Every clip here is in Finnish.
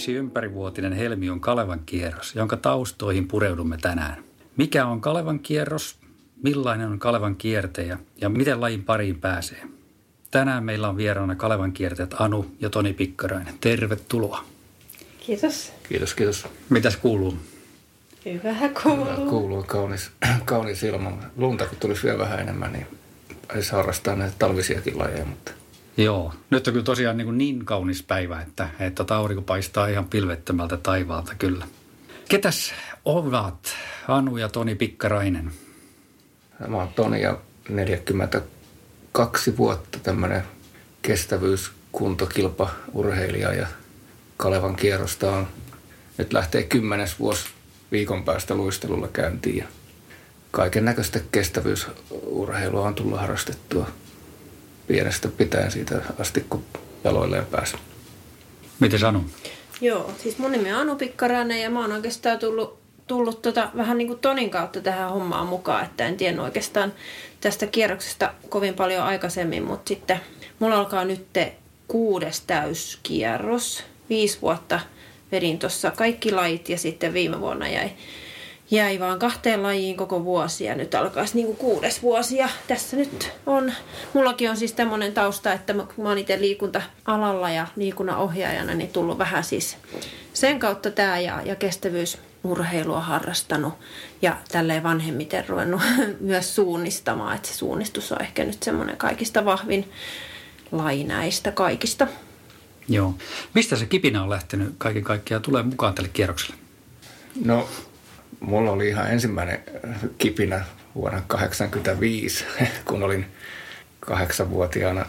Yksi ympärivuotinen helmi on Kalevan kierros, jonka taustoihin pureudumme tänään. Mikä on Kalevan kierros, millainen on Kalevan kiertäjä ja miten lajin pariin pääsee? Tänään meillä on vieraana Kalevan kiertäjät Anu ja Toni Pikkarainen. Tervetuloa. Kiitos. Kiitos, kiitos. Mitäs kuuluu? Hyvä kuuluu. Kuuluu kaunis, kaunis ilma. Lunta kun tulisi vielä vähän enemmän, niin olisi harrastaa näitä talvisiakin lajeja, mutta Joo, nyt on kyllä tosiaan niin, kuin niin kaunis päivä, että, että aurinko paistaa ihan pilvettömältä taivaalta kyllä. Ketäs ovat Anu ja Toni Pikkarainen? mä oon Toni ja 42 vuotta tämmöinen kestävyyskuntokilpa urheilija ja Kalevan kierrosta on nyt lähtee kymmenes vuosi viikon päästä luistelulla käyntiin ja kaiken näköistä kestävyysurheilua on tullut harrastettua pienestä pitäen siitä asti, kun jaloilleen pääsi. Miten Anu? Joo, siis mun nimi on Anu Pikkarainen ja mä oon oikeastaan tullut, tullut tota, vähän niin kuin Tonin kautta tähän hommaan mukaan, että en tiennyt oikeastaan tästä kierroksesta kovin paljon aikaisemmin, mutta sitten mulla alkaa nyt kuudes täyskierros. Viisi vuotta vedin tuossa kaikki lajit ja sitten viime vuonna jäi, jäi vaan kahteen lajiin koko vuosi ja nyt alkaisi niin kuudes vuosi ja tässä nyt on, mullakin on siis tämmöinen tausta, että mä, mä oon itse liikunta-alalla ja liikunnan ohjaajana niin tullut vähän siis sen kautta tämä ja, ja kestävyysurheilua harrastanut ja tälleen vanhemmiten ruvennut myös suunnistamaan, että se suunnistus on ehkä nyt semmoinen kaikista vahvin laji näistä kaikista. Joo. Mistä se kipinä on lähtenyt kaiken kaikkiaan tulee mukaan tälle kierrokselle? No, mulla oli ihan ensimmäinen kipinä vuonna 1985, kun olin kahdeksanvuotiaana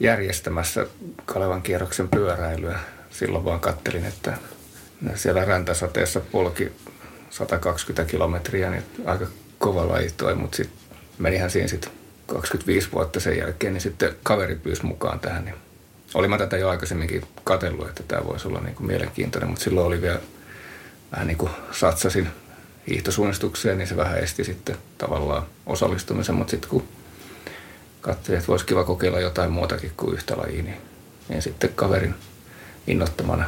järjestämässä Kalevan kierroksen pyöräilyä. Silloin vaan kattelin, että siellä räntäsateessa polki 120 kilometriä, niin aika kova laji toi, mutta sitten menihän siinä sitten 25 vuotta sen jälkeen, niin sitten kaveri pyysi mukaan tähän. Niin olin mä tätä jo aikaisemminkin katsellut, että tämä voisi olla niin kuin mielenkiintoinen, mutta silloin oli vielä vähän niin kuin satsasin hiihtosuunnistukseen, niin se vähän esti sitten tavallaan osallistumisen, mutta sitten kun katsoin, että voisi kiva kokeilla jotain muutakin kuin yhtä lajia, niin, niin sitten kaverin innottamana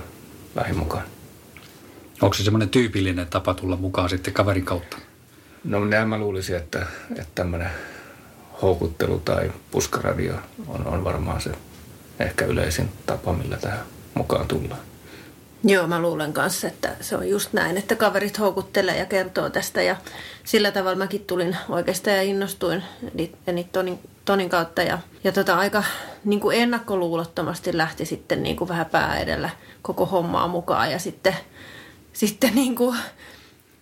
lähdin mukaan. Onko se semmoinen tyypillinen tapa tulla mukaan sitten kaverin kautta? No näin mä luulisin, että, että tämmöinen houkuttelu tai puskaradio on, on varmaan se ehkä yleisin tapa, millä tähän mukaan tullaan. Joo, mä luulen kanssa, että se on just näin, että kaverit houkuttelee ja kertoo tästä. Ja sillä tavalla mäkin tulin oikeastaan ja innostuin eli Tonin, Tonin kautta. Ja, ja tota, aika niin kuin ennakkoluulottomasti lähti sitten niin kuin vähän pää edellä koko hommaa mukaan. Ja sitten, sitten niin kuin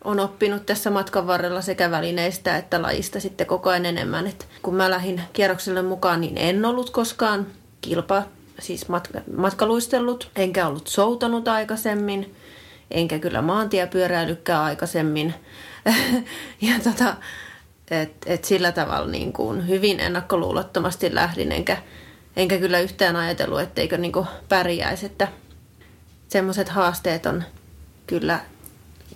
on oppinut tässä matkan varrella sekä välineistä että lajista sitten koko ajan enemmän. Et kun mä lähdin kierrokselle mukaan, niin en ollut koskaan kilpa, siis matka, matkaluistellut, enkä ollut soutanut aikaisemmin, enkä kyllä maantiepyöräilykään aikaisemmin. ja tota, et, et sillä tavalla niin kuin hyvin ennakkoluulottomasti lähdin, enkä, enkä kyllä yhtään ajatellut, etteikö niin kuin pärjäisi, että semmoiset haasteet on kyllä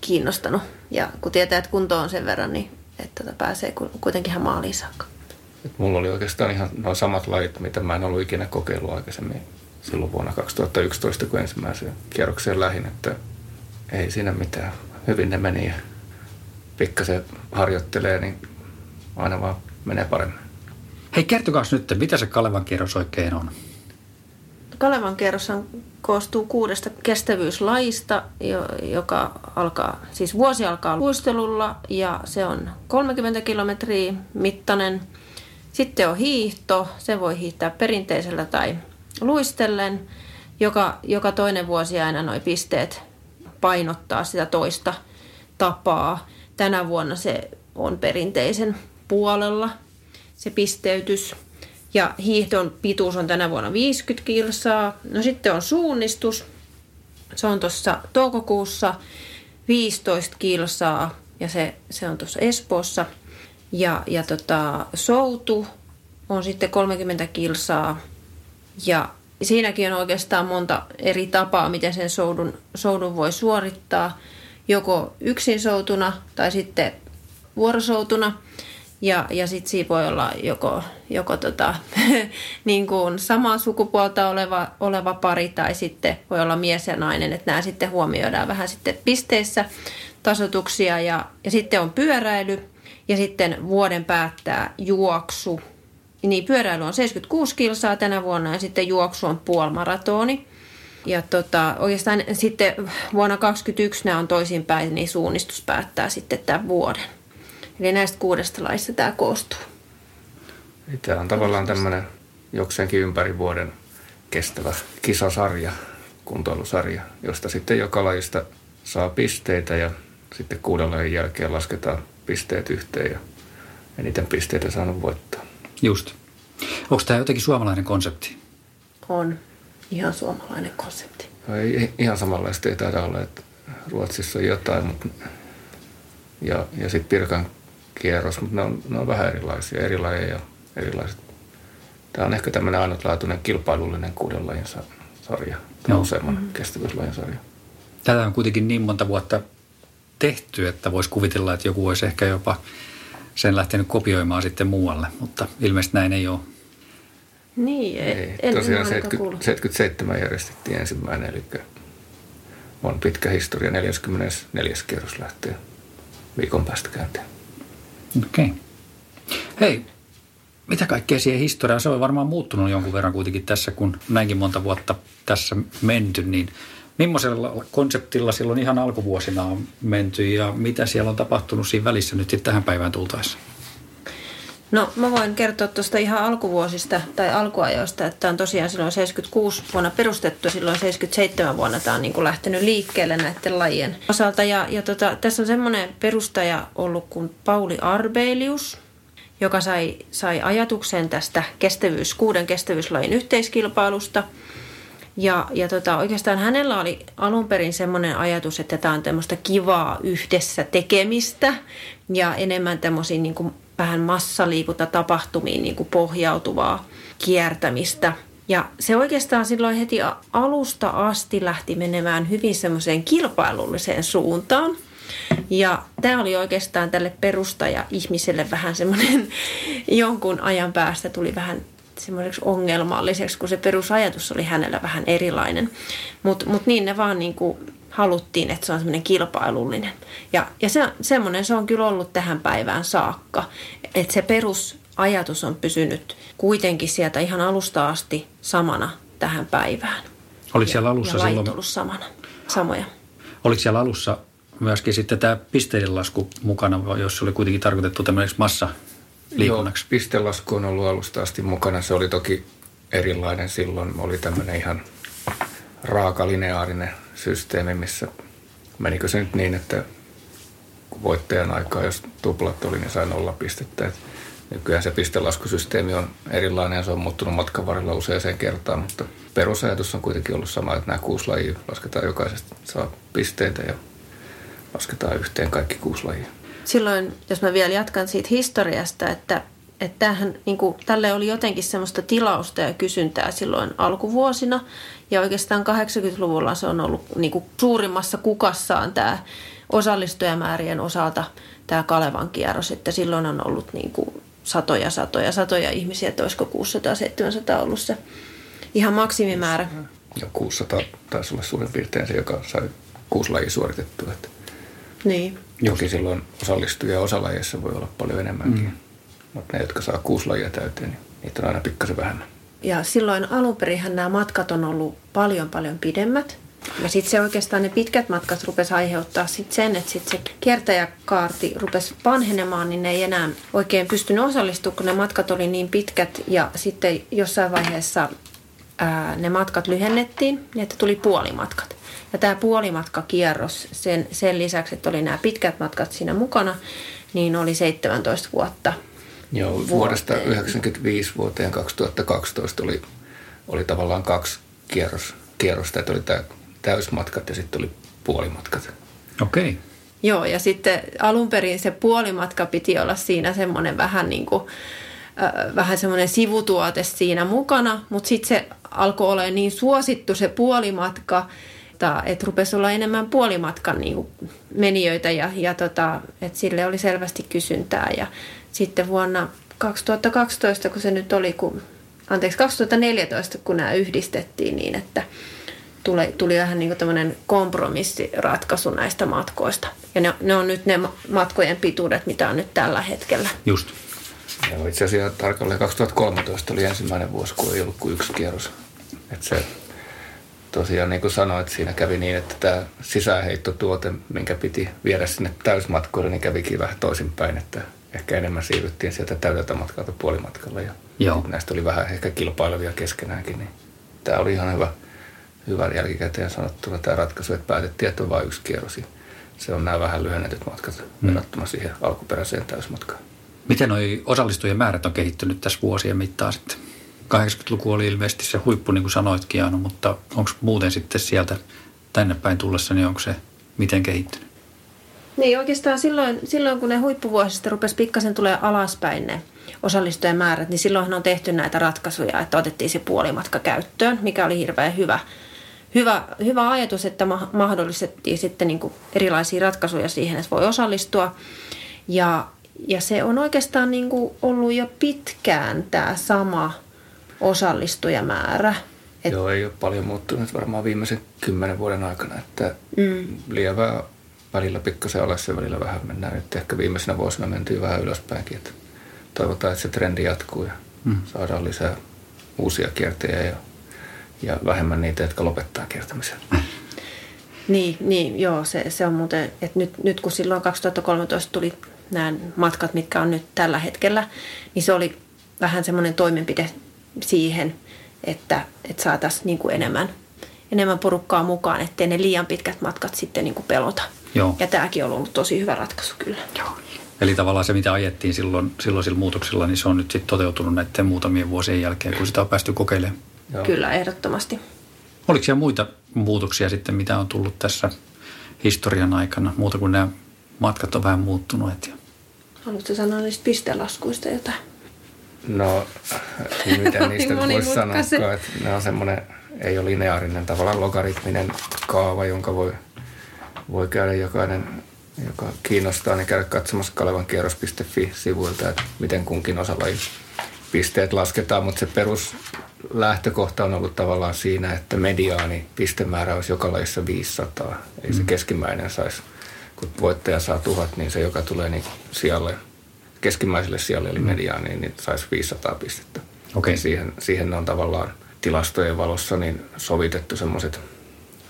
kiinnostanut. Ja kun tietää, että kunto on sen verran, niin että tota pääsee kuitenkin ihan maaliin saakka. Et mulla oli oikeastaan ihan nuo samat lajit, mitä mä en ollut ikinä kokeillut aikaisemmin silloin vuonna 2011, kun ensimmäiseen kierrokseen lähin, että ei siinä mitään. Hyvin ne meni ja pikkasen harjoittelee, niin aina vaan menee paremmin. Hei, kertokaa nyt, mitä se Kalevan kierros oikein on? Kalevan kierros koostuu kuudesta kestävyyslajista, joka alkaa, siis vuosi alkaa luistelulla ja se on 30 kilometriä mittainen. Sitten on hiihto, se voi hiihtää perinteisellä tai luistellen. Joka, joka toinen vuosi aina noin pisteet painottaa sitä toista tapaa. Tänä vuonna se on perinteisen puolella se pisteytys. Ja hiihdon pituus on tänä vuonna 50 kilsaa. No sitten on suunnistus. Se on tuossa toukokuussa 15 kilsaa ja se, se on tuossa Espoossa. Ja, ja tota, soutu on sitten 30 kilsaa ja siinäkin on oikeastaan monta eri tapaa, miten sen soudun, soudun voi suorittaa. Joko yksin soutuna tai sitten vuorosoutuna. Ja, ja sitten siinä voi olla joko, joko tota, niin kuin samaa sukupuolta oleva, oleva pari tai sitten voi olla mies ja nainen. Että nämä sitten huomioidaan vähän sitten pisteissä tasotuksia ja, ja sitten on pyöräily ja sitten vuoden päättää juoksu. Niin pyöräily on 76 kilsaa tänä vuonna ja sitten juoksu on puolimaratoni. Ja tota, oikeastaan sitten vuonna 2021 nämä on toisinpäin, niin suunnistus päättää sitten tämän vuoden. Eli näistä kuudesta laista tämä koostuu. Tämä on tavallaan tämmöinen jokseenkin ympäri vuoden kestävä kisasarja, kuntoilusarja, josta sitten joka lajista saa pisteitä ja sitten kuuden lajin jälkeen lasketaan pisteet yhteen ja eniten pisteitä saanut voittaa. Just. Onko tämä jotenkin suomalainen konsepti? On ihan suomalainen konsepti. No ei, ihan samanlaista ei taida olla, että Ruotsissa on jotain, mutta ja, ja sitten Pirkan kierros, mutta ne on, ne on vähän erilaisia, eri lajeja, erilaiset. Tämä on ehkä tämmöinen ainutlaatuinen kilpailullinen kuuden lajin sarja, tai useamman mm-hmm. kestävyyslajin sarja. Tätä on kuitenkin niin monta vuotta tehty, että voisi kuvitella, että joku olisi ehkä jopa sen lähtenyt kopioimaan sitten muualle, mutta ilmeisesti näin ei ole. Niin, ei. En, Tosiaan 70, 77 järjestettiin ensimmäinen, eli on pitkä historia. 44. kierros lähtee viikon päästä käyntiin. Okei. Okay. Hei, mitä kaikkea siihen historiaan? Se on varmaan muuttunut jonkun verran kuitenkin tässä, kun näinkin monta vuotta tässä menty, niin Millaisella konseptilla silloin ihan alkuvuosina on menty ja mitä siellä on tapahtunut siinä välissä nyt sitten tähän päivään tultaessa? No mä voin kertoa tuosta ihan alkuvuosista tai alkuajoista, että on tosiaan silloin 76 vuonna perustettu, silloin 77 vuonna tämä on niin kuin lähtenyt liikkeelle näiden lajien osalta. Ja, ja tota, tässä on semmoinen perustaja ollut kuin Pauli Arbeilius, joka sai, sai ajatuksen tästä kestävyys, kuuden kestävyyslajin yhteiskilpailusta – ja, ja tota, oikeastaan hänellä oli alun perin semmoinen ajatus, että tämä on tämmöistä kivaa yhdessä tekemistä ja enemmän tämmöisiin niin vähän massaliikuntatapahtumiin niin kuin pohjautuvaa kiertämistä. Ja se oikeastaan silloin heti alusta asti lähti menemään hyvin semmoiseen kilpailulliseen suuntaan. Ja tämä oli oikeastaan tälle perustaja-ihmiselle vähän semmoinen jonkun ajan päästä tuli vähän semmoiseksi ongelmalliseksi, kun se perusajatus oli hänellä vähän erilainen. Mutta mut niin ne vaan niin kuin haluttiin, että se on semmoinen kilpailullinen. Ja, ja se, semmoinen se on kyllä ollut tähän päivään saakka, että se perusajatus on pysynyt kuitenkin sieltä ihan alusta asti samana tähän päivään. Oliko siellä alussa ja silloin... ollut samana, samoja. Oliko siellä alussa myöskin sitten tämä pisteiden lasku mukana, jos se oli kuitenkin tarkoitettu tämmöiseksi massa liikunnaksi? Joo, pistelasku on ollut alusta asti mukana. Se oli toki erilainen silloin. Oli tämmöinen ihan raaka lineaarinen systeemi, missä menikö se nyt niin, että voittajan aikaa, jos tuplat oli, niin sai nolla pistettä. Et nykyään se pistelaskusysteemi on erilainen ja se on muuttunut matkan varrella useaseen kertaan, mutta perusajatus on kuitenkin ollut sama, että nämä kuusi lajia lasketaan jokaisesta saa pisteitä ja lasketaan yhteen kaikki kuusi lajia silloin, jos mä vielä jatkan siitä historiasta, että että tämähän, niin kuin, tälle oli jotenkin semmoista tilausta ja kysyntää silloin alkuvuosina. Ja oikeastaan 80-luvulla se on ollut niin kuin, suurimmassa kukassaan tämä osallistujamäärien osalta tämä Kalevan kierros. Että silloin on ollut niin kuin, satoja, satoja, satoja ihmisiä, että olisiko 600-700 ollut se ihan maksimimäärä. Ja 600 taisi olla suurin piirtein se, joka sai kuusi lajia suoritettua. Että niin. Joki silloin osallistuja osalajeissa voi olla paljon enemmänkin. Mm. Mutta ne, jotka saa kuusi lajia täyteen, niin niitä on aina pikkasen vähemmän. Ja silloin alun nämä matkat on ollut paljon paljon pidemmät. Ja sitten se oikeastaan ne pitkät matkat rupesi aiheuttaa sit sen, että sit se kiertäjäkaarti rupesi vanhenemaan, niin ne ei enää oikein pystynyt osallistumaan, kun ne matkat oli niin pitkät. Ja sitten jossain vaiheessa ää, ne matkat lyhennettiin, niin että tuli puolimatkat. Ja tämä puolimatkakierros, sen, sen lisäksi, että oli nämä pitkät matkat siinä mukana, niin oli 17 vuotta Joo, vuoteen. vuodesta 1995 vuoteen 2012 oli, oli tavallaan kaksi kierros, kierrosta, että oli tämä täysmatkat ja sitten oli puolimatkat. Okei. Okay. Joo, ja sitten alun perin se puolimatka piti olla siinä semmoinen vähän niin kuin, äh, vähän semmoinen sivutuote siinä mukana, mutta sitten se alkoi olla niin suosittu se puolimatka, että, että rupesi olla enemmän puolimatkan niin kuin menijöitä ja, ja tota, että sille oli selvästi kysyntää. Ja sitten vuonna 2012, kun se nyt oli, kun, anteeksi 2014, kun nämä yhdistettiin niin, että tuli, tuli vähän niin kuin tämmöinen kompromissiratkaisu näistä matkoista. Ja ne, ne on nyt ne matkojen pituudet, mitä on nyt tällä hetkellä. Just. Joo, itse asiassa tarkalleen 2013 oli ensimmäinen vuosi, kun ei ollut kuin yksi kierros. Et se tosiaan niin kuin sanoit, siinä kävi niin, että tämä sisäänheittotuote, minkä piti viedä sinne täysmatkoille, niin kävikin vähän toisinpäin, että ehkä enemmän siirryttiin sieltä täydeltä matkalta puolimatkalle ja Joo. näistä oli vähän ehkä kilpailevia keskenäänkin, niin tämä oli ihan hyvä, hyvä jälkikäteen sanottuna tämä ratkaisu, että päätettiin, että on vain yksi kierros. Se on nämä vähän lyhennetyt matkat mm. verrattuna siihen alkuperäiseen täysmatkaan. Miten nuo osallistujien määrät on kehittynyt tässä vuosien mittaan sitten? 80-luku oli ilmeisesti se huippu, niin kuin sanoitkin Anu, mutta onko muuten sitten sieltä tänne päin tullessa, niin onko se miten kehittynyt? Niin oikeastaan silloin, silloin kun ne huippuvuosista rupesi pikkasen tulee alaspäin ne osallistujien määrät, niin silloinhan on tehty näitä ratkaisuja, että otettiin se puolimatka käyttöön, mikä oli hirveän hyvä, hyvä, hyvä ajatus, että mahdollistettiin sitten niin erilaisia ratkaisuja siihen, että voi osallistua. Ja, ja se on oikeastaan niin kuin ollut jo pitkään tämä sama osallistujamäärä. Et... Joo, ei ole paljon muuttunut varmaan viimeisen kymmenen vuoden aikana, että mm. lievää välillä pikkasen alas ja välillä vähän mennään. Nyt ehkä viimeisenä vuosina mentyy vähän ylöspäinkin, että toivotaan, että se trendi jatkuu ja mm. saadaan lisää uusia kiertejä ja, ja vähemmän niitä, jotka lopettaa kiertämisen. Niin, niin joo, se, se on muuten, että nyt, nyt kun silloin 2013 tuli nämä matkat, mitkä on nyt tällä hetkellä, niin se oli vähän semmoinen toimenpide siihen, että, että saataisiin niin kuin enemmän, enemmän porukkaa mukaan, ettei ne liian pitkät matkat sitten niin kuin pelota. Joo. Ja tämäkin on ollut tosi hyvä ratkaisu kyllä. Joo. Eli tavallaan se, mitä ajettiin silloin, silloisilla muutoksilla, niin se on nyt sitten toteutunut näiden muutamien vuosien jälkeen, kun sitä on päästy kokeilemaan. Joo. Kyllä, ehdottomasti. Oliko siellä muita muutoksia sitten, mitä on tullut tässä historian aikana, muuta kuin nämä matkat on vähän muuttunut? Haluatko sanoa niistä pistelaskuista jotain? No, miten niistä voisi sanoa, että ne on semmoinen, ei ole lineaarinen, tavallaan logaritminen kaava, jonka voi, voi käydä jokainen, joka kiinnostaa, niin käydä katsomassa kalevankierros.fi-sivuilta, että miten kunkin osalaji pisteet lasketaan, mutta se perus lähtökohta on ollut tavallaan siinä, että mediaani pistemäärä olisi joka lajissa 500. Ei se mm. keskimmäinen saisi, kun voittaja saa tuhat, niin se joka tulee niin sijalle keskimmäiselle sijalle, eli mm. mediaaniin, niin saisi 500 pistettä. Okay. Siihen, siihen on tavallaan tilastojen valossa niin sovitettu semmoiset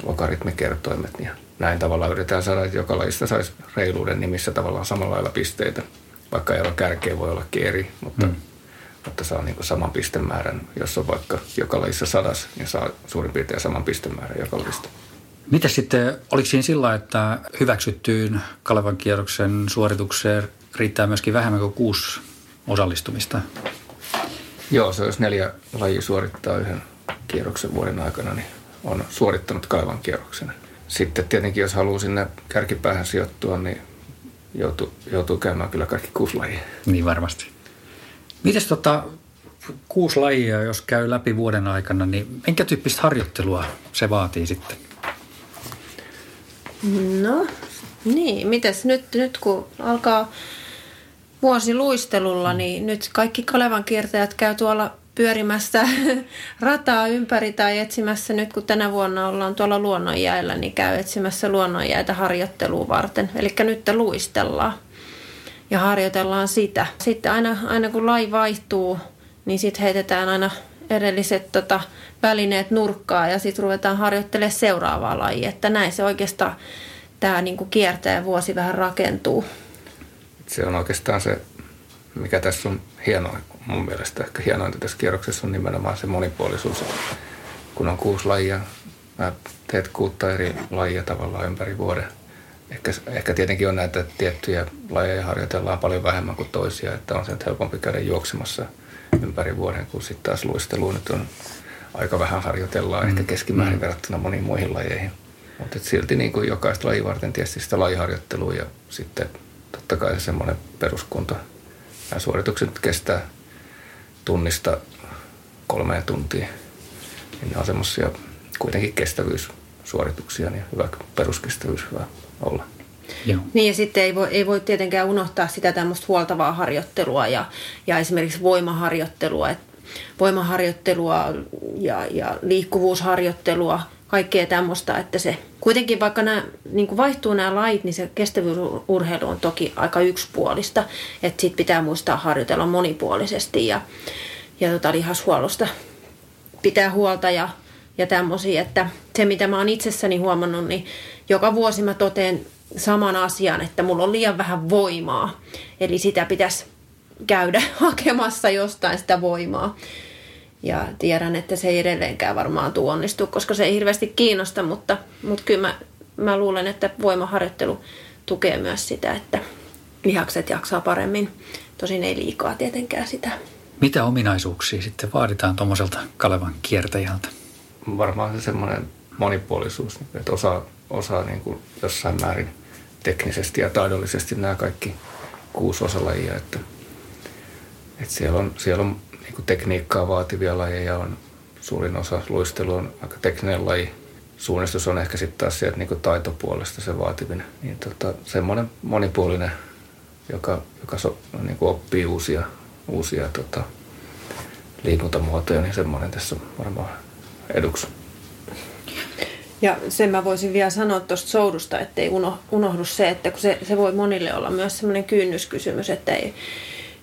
logaritmikertoimet. Ja näin tavallaan yritetään saada, että joka lajista saisi reiluuden nimissä tavallaan samalla lailla pisteitä. Vaikka ero kärkeä voi olla eri, mutta, mm. mutta saa niin saman pistemäärän. Jos on vaikka joka lajissa sadas, niin saa suurin piirtein saman pistemäärän joka lajista. Miten sitten, oliko siinä sillä, että hyväksyttyyn Kalevan kierroksen suoritukseen riittää myöskin vähemmän kuin kuusi osallistumista. Joo, se jos neljä lajia suorittaa yhden kierroksen vuoden aikana, niin on suorittanut kaivan kierroksen. Sitten tietenkin, jos haluaa sinne kärkipäähän sijoittua, niin joutuu, joutuu käymään kyllä kaikki kuusi lajia. Niin varmasti. Mites tota, kuusi lajia, jos käy läpi vuoden aikana, niin minkä tyyppistä harjoittelua se vaatii sitten? No, niin. Mites nyt, nyt kun alkaa vuosi luistelulla, niin nyt kaikki Kalevan kiertäjät käy tuolla pyörimässä rataa ympäri tai etsimässä, nyt kun tänä vuonna ollaan tuolla luonnonjäällä, niin käy etsimässä luonnonjäitä harjoittelua varten. Eli nyt luistellaan ja harjoitellaan sitä. Sitten aina, aina kun lai vaihtuu, niin sitten heitetään aina edelliset tota, välineet nurkkaa ja sitten ruvetaan harjoittelemaan seuraavaa lajia. Että näin se oikeastaan tämä niinku kiertäjä vuosi vähän rakentuu se on oikeastaan se, mikä tässä on hienoa mun mielestä. Ehkä hienointa tässä kierroksessa on nimenomaan se monipuolisuus. Kun on kuusi lajia, mä teet kuutta eri lajia tavallaan ympäri vuoden, Ehkä, ehkä tietenkin on näitä tiettyjä lajeja harjoitellaan paljon vähemmän kuin toisia, että on se nyt helpompi käydä juoksemassa ympäri vuoden, kun sitten taas luistelu nyt on aika vähän harjoitellaan, mm. ehkä keskimäärin mm. verrattuna moniin muihin lajeihin. Mutta silti niin kuin jokaista lajia varten tietysti sitä lajiharjoittelua ja sitten totta kai se semmoinen peruskunto. Nämä suoritukset kestää tunnista kolmeen tuntiin. Niin ne on semmoisia kuitenkin kestävyyssuorituksia, niin hyvä peruskestävyys hyvä olla. Joo. Niin ja sitten ei voi, ei voi tietenkään unohtaa sitä tämmöistä huoltavaa harjoittelua ja, ja esimerkiksi voimaharjoittelua, et voimaharjoittelua ja, ja liikkuvuusharjoittelua, kaikkea tämmöistä, että se kuitenkin vaikka nämä, niin vaihtuu nämä lait, niin se kestävyysurheilu on toki aika yksipuolista, että sitten pitää muistaa harjoitella monipuolisesti ja, ja tota lihashuollosta pitää huolta ja, ja tämmöisiä, että se mitä mä oon itsessäni huomannut, niin joka vuosi mä toteen saman asian, että mulla on liian vähän voimaa. Eli sitä pitäisi käydä hakemassa jostain sitä voimaa. Ja tiedän, että se ei edelleenkään varmaan tuu onnistu, koska se ei hirveästi kiinnosta, mutta, mutta kyllä mä, mä luulen, että voimaharjoittelu tukee myös sitä, että lihakset jaksaa paremmin. Tosin ei liikaa tietenkään sitä. Mitä ominaisuuksia sitten vaaditaan tuommoiselta Kalevan kiertäjältä? Varmaan se semmoinen monipuolisuus, että osaa, osaa niin kuin jossain määrin teknisesti ja taidollisesti nämä kaikki kuusi osalajia, että, että siellä on, siellä on kuin tekniikkaa vaativia lajeja, on suurin osa luistelu on aika tekninen laji. Suunnistus on ehkä sitten taas sieltä niin taitopuolesta se vaativinen. Niin tota, semmoinen monipuolinen, joka, joka so, niin kuin oppii uusia, uusia tota, liikuntamuotoja, niin semmoinen tässä on varmaan eduksi. Ja sen mä voisin vielä sanoa tuosta soudusta, ettei unohdu se, että kun se, se voi monille olla myös semmoinen kynnyskysymys, että ei,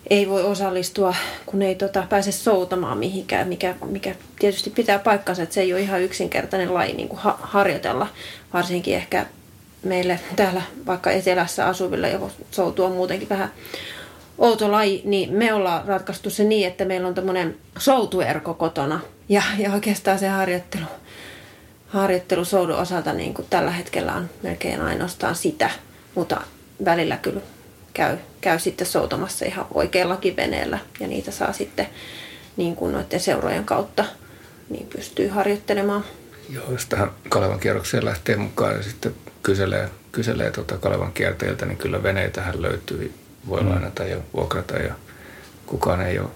ei voi osallistua, kun ei tota, pääse soutamaan mihinkään, mikä, mikä tietysti pitää paikkansa, että se ei ole ihan yksinkertainen laji niin kuin ha- harjoitella, varsinkin ehkä meille täällä vaikka etelässä asuville, joko soutu on muutenkin vähän outo laji, niin me ollaan ratkaistu se niin, että meillä on tämmöinen soutuerko kotona. Ja, ja oikeastaan se harjoittelu harjoittelu soudun osalta niin kuin tällä hetkellä on melkein ainoastaan sitä, mutta välillä kyllä käy, käy sitten soutamassa ihan oikeallakin veneellä ja niitä saa sitten niin kuin noiden seurojen kautta niin pystyy harjoittelemaan. Joo, jos tähän Kalevan kierrokseen lähtee mukaan ja sitten kyselee, kyselee tuota Kalevan kierteiltä, niin kyllä veneitähän löytyy, voi mm. lainata ja vuokrata ja kukaan ei ole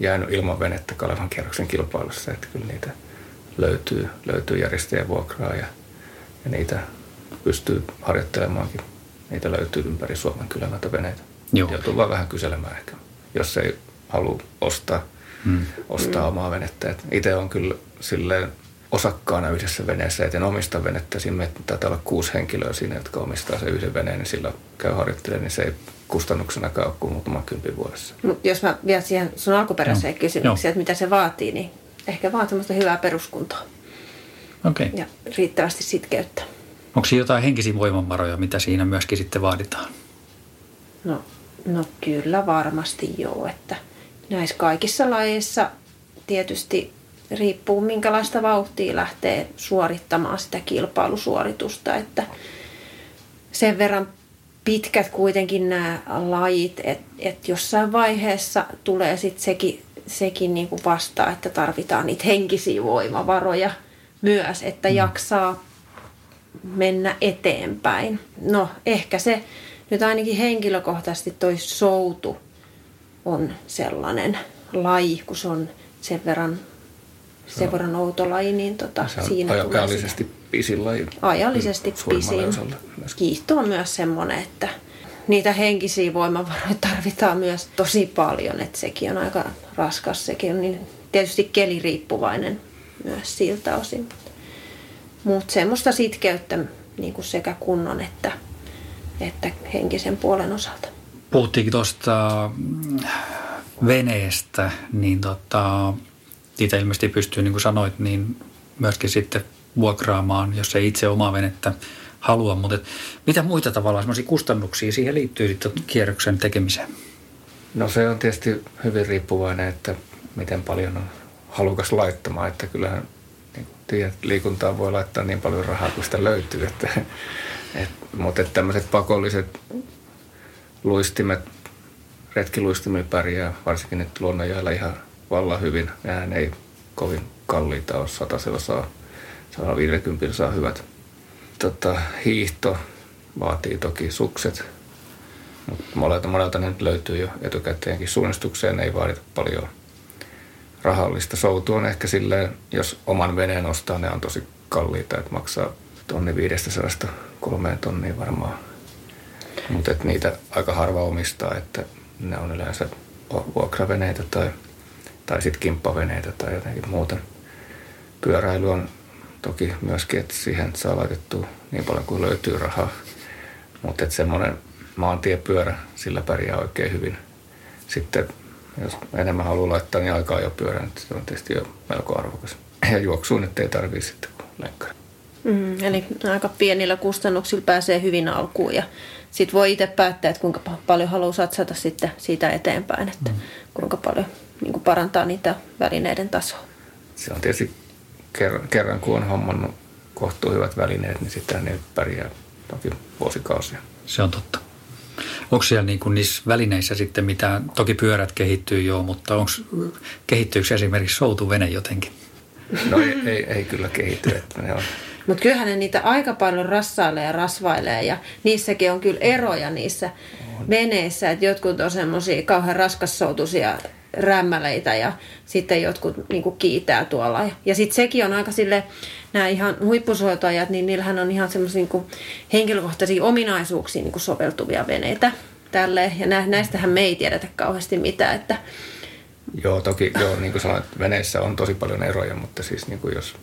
jäänyt ilman venettä Kalevan kierroksen kilpailussa, että kyllä niitä – löytyy, löytyy järjestäjän vuokraa ja, ja niitä pystyy harjoittelemaankin. Niitä löytyy ympäri Suomen kyllä näitä veneitä. Joo. Joutuu vaan vähän kyselemään ehkä, jos ei halua ostaa, hmm. ostaa hmm. omaa venettä. itse on kyllä silleen osakkaana yhdessä veneessä, et en omista venettä. Siinä taitaa olla kuusi henkilöä siinä, jotka omistaa sen yhden veneen, niin sillä käy harjoittelemaan, niin se ei kustannuksena käy kuin muutama kympi vuodessa. Mut jos mä vielä siihen sun alkuperäiseen no. kysymykseen, että mitä se vaatii, niin ehkä vaan semmoista hyvää peruskuntoa. Okay. Ja riittävästi sitkeyttä. Onko jotain henkisiä voimavaroja, mitä siinä myöskin sitten vaaditaan? No, no kyllä varmasti joo, että näissä kaikissa lajeissa tietysti riippuu minkälaista vauhtia lähtee suorittamaan sitä kilpailusuoritusta, että sen verran pitkät kuitenkin nämä lajit, että et jossain vaiheessa tulee sitten sekin sekin niin kuin vastaa, että tarvitaan niitä henkisiä voimavaroja myös, että mm. jaksaa mennä eteenpäin. No ehkä se nyt ainakin henkilökohtaisesti toi soutu on sellainen laji, kun se on sen verran, sen verran outo laji, niin tota, se on siinä ajallisesti pisin laji. Ajallisesti pisin. Kiihto on myös semmoinen, että niitä henkisiä voimavaroja tarvitaan myös tosi paljon, että sekin on aika raskas, sekin on niin tietysti keliriippuvainen myös siltä osin. Mutta semmoista sitkeyttä niin kuin sekä kunnon että, että henkisen puolen osalta. Puhuttiinkin tuosta mm, veneestä, niin tota, niitä ilmeisesti pystyy, niin kuin sanoit, niin myöskin sitten vuokraamaan, jos ei itse omaa venettä halua, mutta mitä muita tavallaan semmoisia kustannuksia siihen liittyy sitten kierroksen tekemiseen? No se on tietysti hyvin riippuvainen, että miten paljon on halukas laittamaan, että kyllähän tiedät, liikuntaa voi laittaa niin paljon rahaa kuin sitä löytyy, että Et, mutta et tämmöiset pakolliset luistimet, retkiluistimilla pärjää, varsinkin nyt luonnonjoilla ihan vallan hyvin. Nehän ei kovin kalliita ole, satasella saa, 150 saa hyvät. Tota, hiihto vaatii toki sukset, mutta monelta, monelta ne nyt löytyy jo etukäteenkin suunnistukseen, ei vaadita paljon rahallista. Soutu on ehkä silleen, jos oman veneen ostaa, ne on tosi kalliita, että maksaa tonni 500 kolmeen tonniin varmaan. Mutta niitä aika harva omistaa, että ne on yleensä vuokraveneitä tai, tai sitten kimppaveneitä tai jotenkin muuten. Pyöräily on toki myöskin, että siihen saa laitettua niin paljon kuin löytyy rahaa. Mutta semmoinen maantiepyörä, sillä pärjää oikein hyvin. Sitten jos enemmän haluaa laittaa, niin aikaa jo pyörään, se on tietysti jo melko arvokas. Ja juoksuun nyt ei tarvii sitten lenkkari. Mm, eli aika pienillä kustannuksilla pääsee hyvin alkuun ja sitten voi itse päättää, että kuinka paljon haluaa satsata sitten siitä eteenpäin, että mm. kuinka paljon niin kuin parantaa niitä välineiden tasoa. Se on tietysti kerran, kerran kun on hommannut kohtuu hyvät välineet, niin sitten ne pärjää toki vuosikausia. Se on totta. Onko siellä niin kuin niissä välineissä sitten mitään, toki pyörät kehittyy jo, mutta onko, kehittyykö esimerkiksi soutuvene jotenkin? No ei, ei, ei kyllä kehity, että ne on mutta kyllähän ne niitä aika paljon rassailee ja rasvailee ja niissäkin on kyllä eroja niissä on. veneissä, että jotkut on semmoisia kauhean raskassoutuisia rämmäleitä ja sitten jotkut niin kiitää tuolla. Ja sitten sekin on aika sille, nämä ihan huippusoitajat, niin niillähän on ihan semmoisia niin henkilökohtaisia ominaisuuksia niin soveltuvia veneitä tälle. Ja nä, näistähän me ei tiedetä kauheasti mitään, että Joo, toki joo, niin kuin sanoit, veneissä on tosi paljon eroja, mutta siis niin kuin jos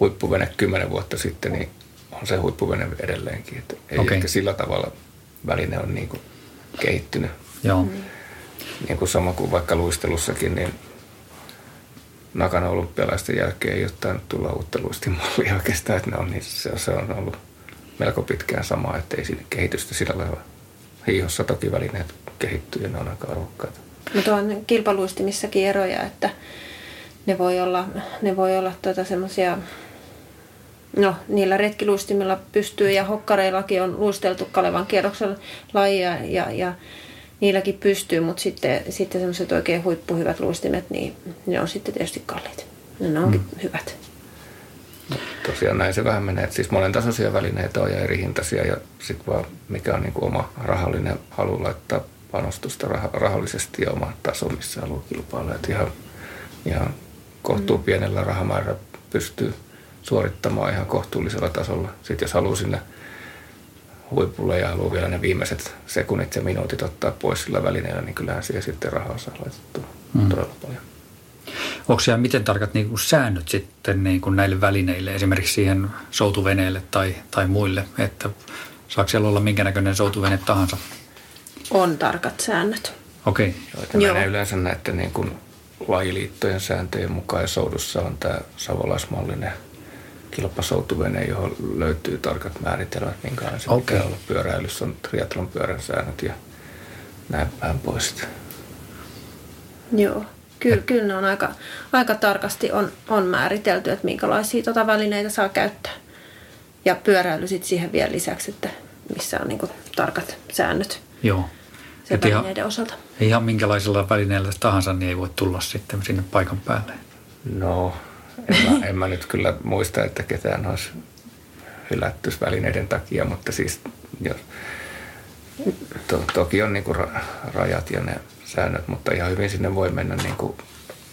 huippuvene kymmenen vuotta sitten, niin on se huippuvene edelleenkin. Että ei okay. ehkä sillä tavalla väline on niin kuin kehittynyt. Joo. Mm. Niin kuin sama kuin vaikka luistelussakin, niin Nakana olympialaisten jälkeen ei ole tainnut tulla uutta luistimallia oikeastaan, että ne on, niin se, se on ollut melko pitkään sama, että ei siinä kehitystä sillä lailla. Hiihossa toki välineet kehittyy ja ne on aika arvokkaita. Mutta on kilpaluistimissakin eroja, että ne voi olla, ne voi olla tuota semmoisia No, niillä retkiluistimilla pystyy ja hokkareillakin on luisteltu Kalevan kierroksen lajia ja, ja niilläkin pystyy, mutta sitten, sitten semmoiset oikein huippuhyvät luistimet, niin ne on sitten tietysti kalliit. Ne onkin mm. hyvät. Tosiaan näin se vähän menee, että siis monen tasoisia välineitä on ja eri hintaisia ja sitten vaan mikä on niin kuin oma rahallinen halu laittaa panostusta rah- rahallisesti ja oma taso, missä haluaa kilpailla. Että ihan, ihan kohtuu mm. pienellä rahamäärällä pystyy suorittamaan ihan kohtuullisella tasolla. Sitten jos haluaa sinne huipulle ja haluaa vielä ne viimeiset sekunnit ja minuutit ottaa pois sillä välineellä, niin kyllähän siihen sitten rahaa saa laitettua mm. todella paljon. Onko siellä miten tarkat niin kuin säännöt sitten niin kuin näille välineille, esimerkiksi siihen soutuveneelle tai, tai muille, että saako siellä olla minkä näköinen soutuvene tahansa? On tarkat säännöt. Okei. Okay. Joo, yleensä näiden niin kuin lajiliittojen sääntöjen mukaan ja soudussa on tämä savolaismallinen kilpasoutuvene, johon löytyy tarkat määritelmät, minkälainen se okay. pitää olla. Pyöräilyssä on triatlon pyörän säännöt ja näin päin pois. Joo. Kyllä, kyllä ne on aika, aika tarkasti on, on määritelty, että minkälaisia tota välineitä saa käyttää. Ja pyöräily sitten siihen vielä lisäksi, että missä on niinku tarkat säännöt. Joo sen välineiden ihan, osalta. Ihan minkälaisella välineellä tahansa, niin ei voi tulla sitten sinne paikan päälle. No, en mä, en mä nyt kyllä muista, että ketään olisi hylätty välineiden takia, mutta siis jos, to, toki on niinku ra, rajat ja ne säännöt, mutta ihan hyvin sinne voi mennä niinku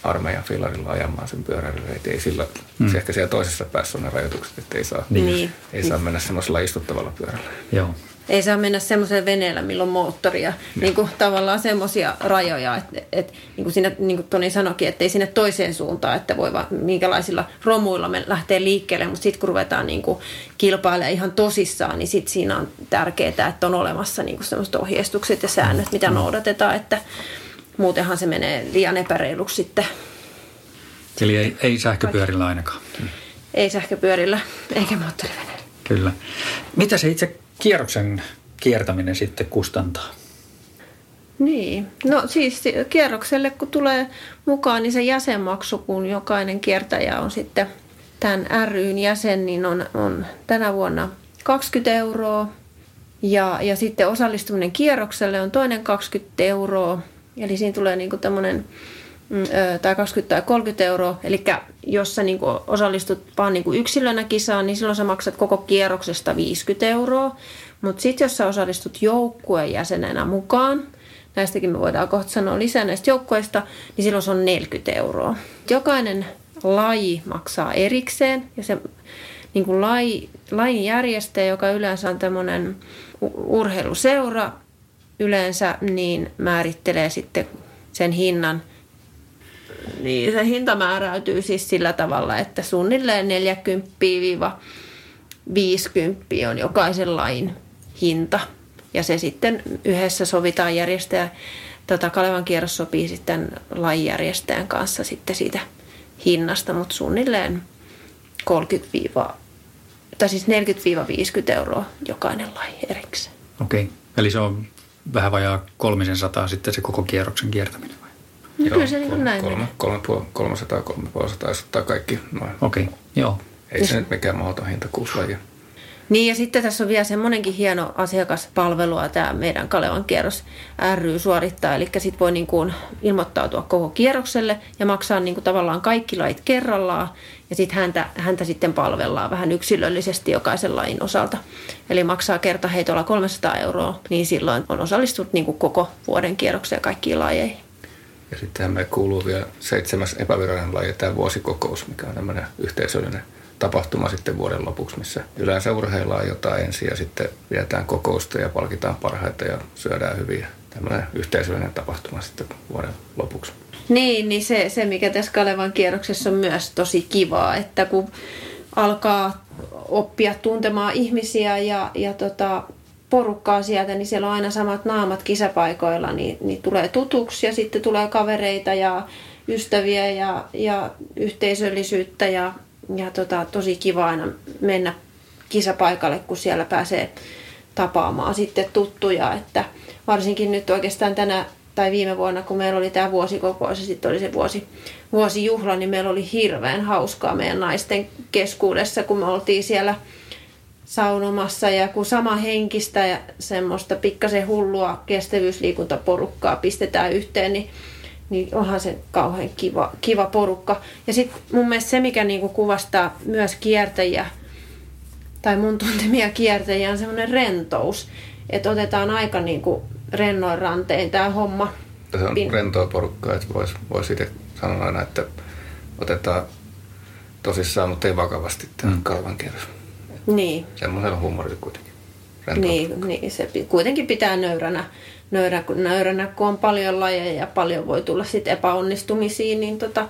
armeijan filarilla ajamaan sen pyöräilyllä. Ei sillä, mm. se ehkä siellä toisessa päässä on ne rajoitukset, että ei saa, niin. ei saa mennä semmoisella istuttavalla pyörällä. Joo ei saa mennä semmoiseen veneellä, millä on moottoria. Niin kuin tavallaan semmoisia rajoja, että, että niin kuin, siinä, niin kuin Toni sanoikin, että ei sinne toiseen suuntaan, että voi vaan minkälaisilla romuilla me lähtee liikkeelle, mutta sitten kun ruvetaan niin kuin kilpailemaan ihan tosissaan, niin sitten siinä on tärkeää, että on olemassa niin kuin semmoiset ohjeistukset ja säännöt, mitä mm. noudatetaan, että muutenhan se menee liian epäreiluksi sitten. Eli ei, ei sähköpyörillä ainakaan. Ei sähköpyörillä eikä moottoriveneellä. Kyllä. Mitä se itse kierroksen kiertäminen sitten kustantaa? Niin, no siis kierrokselle kun tulee mukaan, niin se jäsenmaksu, kun jokainen kiertäjä on sitten tämän ryn jäsen, niin on, on tänä vuonna 20 euroa Ja, ja sitten osallistuminen kierrokselle on toinen 20 euroa. Eli siinä tulee niin kuin tämmöinen mm, tai 20 tai 30 euroa. Eli jos sä niin osallistut vaan niin yksilönä kisaan, niin silloin sä maksat koko kierroksesta 50 euroa. Mutta sitten jos sä osallistut joukkueen jäsenenä mukaan, näistäkin me voidaan kohta sanoa lisää näistä joukkueista, niin silloin se on 40 euroa. Jokainen laji maksaa erikseen ja se niin kuin laji, lajin järjestäjä, joka yleensä on tämmöinen urheiluseura yleensä, niin määrittelee sitten sen hinnan. Niin se hinta määräytyy siis sillä tavalla, että suunnilleen 40-50 on jokaisen lajin hinta. Ja se sitten yhdessä sovitaan järjestäjä, tota Kalevan kierros sopii sitten lajijärjestäjän kanssa sitten siitä hinnasta, mutta suunnilleen 30 tai siis 40-50 euroa jokainen laji erikseen. Okei, eli se on vähän vajaa kolmisen sataa sitten se koko kierroksen kiertäminen vai? No, joo, kyllä se niin näin kolme, kolme, kolme, 300, 300, ottaa kaikki noin. Okei, okay. joo. Ei se nyt mikään mahdoton hinta kuusi lajia. Niin ja sitten tässä on vielä semmoinenkin hieno asiakaspalvelua tämä meidän Kalevan kierros ry suorittaa. Eli sitten voi niin kuin ilmoittautua koko kierrokselle ja maksaa niin kuin tavallaan kaikki lait kerrallaan. Ja sitten häntä, häntä sitten palvellaan vähän yksilöllisesti jokaisen lain osalta. Eli maksaa kertaheitolla 300 euroa, niin silloin on osallistunut niin kuin koko vuoden kierrokseen kaikkiin lajeihin. Ja sitten me kuuluu vielä seitsemäs epävirallinen laji, tämä vuosikokous, mikä on tämmöinen yhteisöllinen tapahtuma sitten vuoden lopuksi, missä yleensä urheillaan jotain ensin ja sitten vietään kokousta ja palkitaan parhaita ja syödään hyviä. Tämmöinen yhteisöllinen tapahtuma sitten vuoden lopuksi. Niin, niin se, se mikä tässä Kalevan kierroksessa on myös tosi kivaa, että kun alkaa oppia tuntemaan ihmisiä ja, ja tota, porukkaa sieltä, niin siellä on aina samat naamat kisapaikoilla, niin, niin tulee tutuksi ja sitten tulee kavereita ja ystäviä ja, ja yhteisöllisyyttä ja, ja tota, tosi kiva aina mennä kisapaikalle, kun siellä pääsee tapaamaan sitten tuttuja, että varsinkin nyt oikeastaan tänä tai viime vuonna, kun meillä oli tämä vuosikokous ja sitten oli se vuosi, vuosijuhla, niin meillä oli hirveän hauskaa meidän naisten keskuudessa, kun me oltiin siellä saunomassa ja kun sama henkistä ja semmoista pikkasen hullua kestävyysliikuntaporukkaa pistetään yhteen, niin niin onhan se kauhean kiva, kiva porukka. Ja sitten mun mielestä se, mikä niinku kuvastaa myös kiertäjiä, tai mun tuntemia kiertäjiä, on semmoinen rentous. Että otetaan aika niinku rennoin rantein tämä homma. Se on Pin... rentoa porukkaa, että voisi vois itse sanoa aina, että otetaan tosissaan, mutta ei vakavasti tämä mm. kalvan kierros. Niin. Semmoisella huumorilla kuitenkin. Niin, niin, se kuitenkin pitää nöyränä nöyrä, nöyränä, kun on paljon lajeja ja paljon voi tulla sitten epäonnistumisiin, niin tota,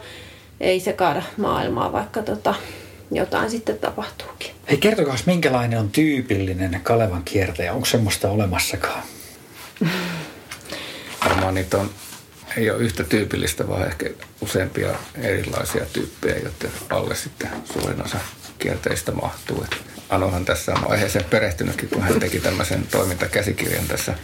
ei se kaada maailmaa, vaikka tota, jotain sitten tapahtuukin. Hei, kertokaa, minkälainen on tyypillinen Kalevan kiertäjä? Onko semmoista olemassakaan? Varmaan niitä on, ei ole yhtä tyypillistä, vaan ehkä useampia erilaisia tyyppejä, joiden alle sitten suurin osa kierteistä mahtuu. Et Anohan tässä on aiheeseen perehtynytkin, kun hän teki tämmöisen toimintakäsikirjan tässä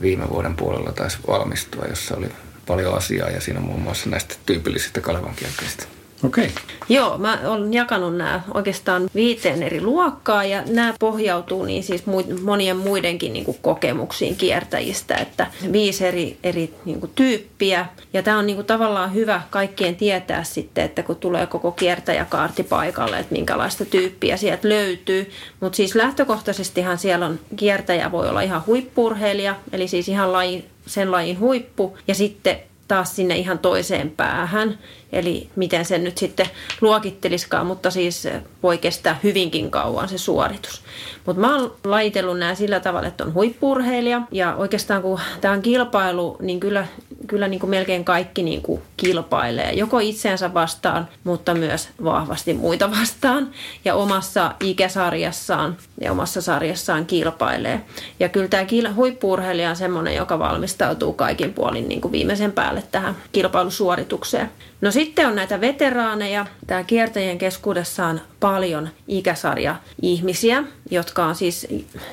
viime vuoden puolella taisi valmistua, jossa oli paljon asiaa ja siinä on muun muassa näistä tyypillisistä Kalevan kielteistä. Okei. Okay. Joo, mä olen jakanut nämä oikeastaan viiteen eri luokkaa ja nämä pohjautuu niin siis monien muidenkin niin kuin kokemuksiin kiertäjistä, että viisi eri, eri niin kuin tyyppiä. Ja tämä on niin kuin tavallaan hyvä kaikkien tietää sitten, että kun tulee koko kiertäjäkaarti paikalle, että minkälaista tyyppiä sieltä löytyy. Mutta siis lähtökohtaisestihan siellä on kiertäjä voi olla ihan huippurheilija, eli siis ihan laji, sen lajin huippu. Ja sitten taas sinne ihan toiseen päähän. Eli miten sen nyt sitten luokitteliskaan, mutta siis voi kestää hyvinkin kauan se suoritus. Mutta mä oon laitellut nämä sillä tavalla, että on huippurheilija ja oikeastaan kun tämä on kilpailu, niin kyllä, kyllä niin kuin melkein kaikki niin kuin kilpailee. Joko itseensä vastaan, mutta myös vahvasti muita vastaan ja omassa ikäsarjassaan ja omassa sarjassaan kilpailee. Ja kyllä tämä huippurheilija on semmoinen, joka valmistautuu kaikin puolin niin kuin viimeisen päälle tähän kilpailusuoritukseen. No sitten on näitä veteraaneja. Tämä kiertäjien keskuudessa on paljon ikäsarja-ihmisiä, jotka on siis,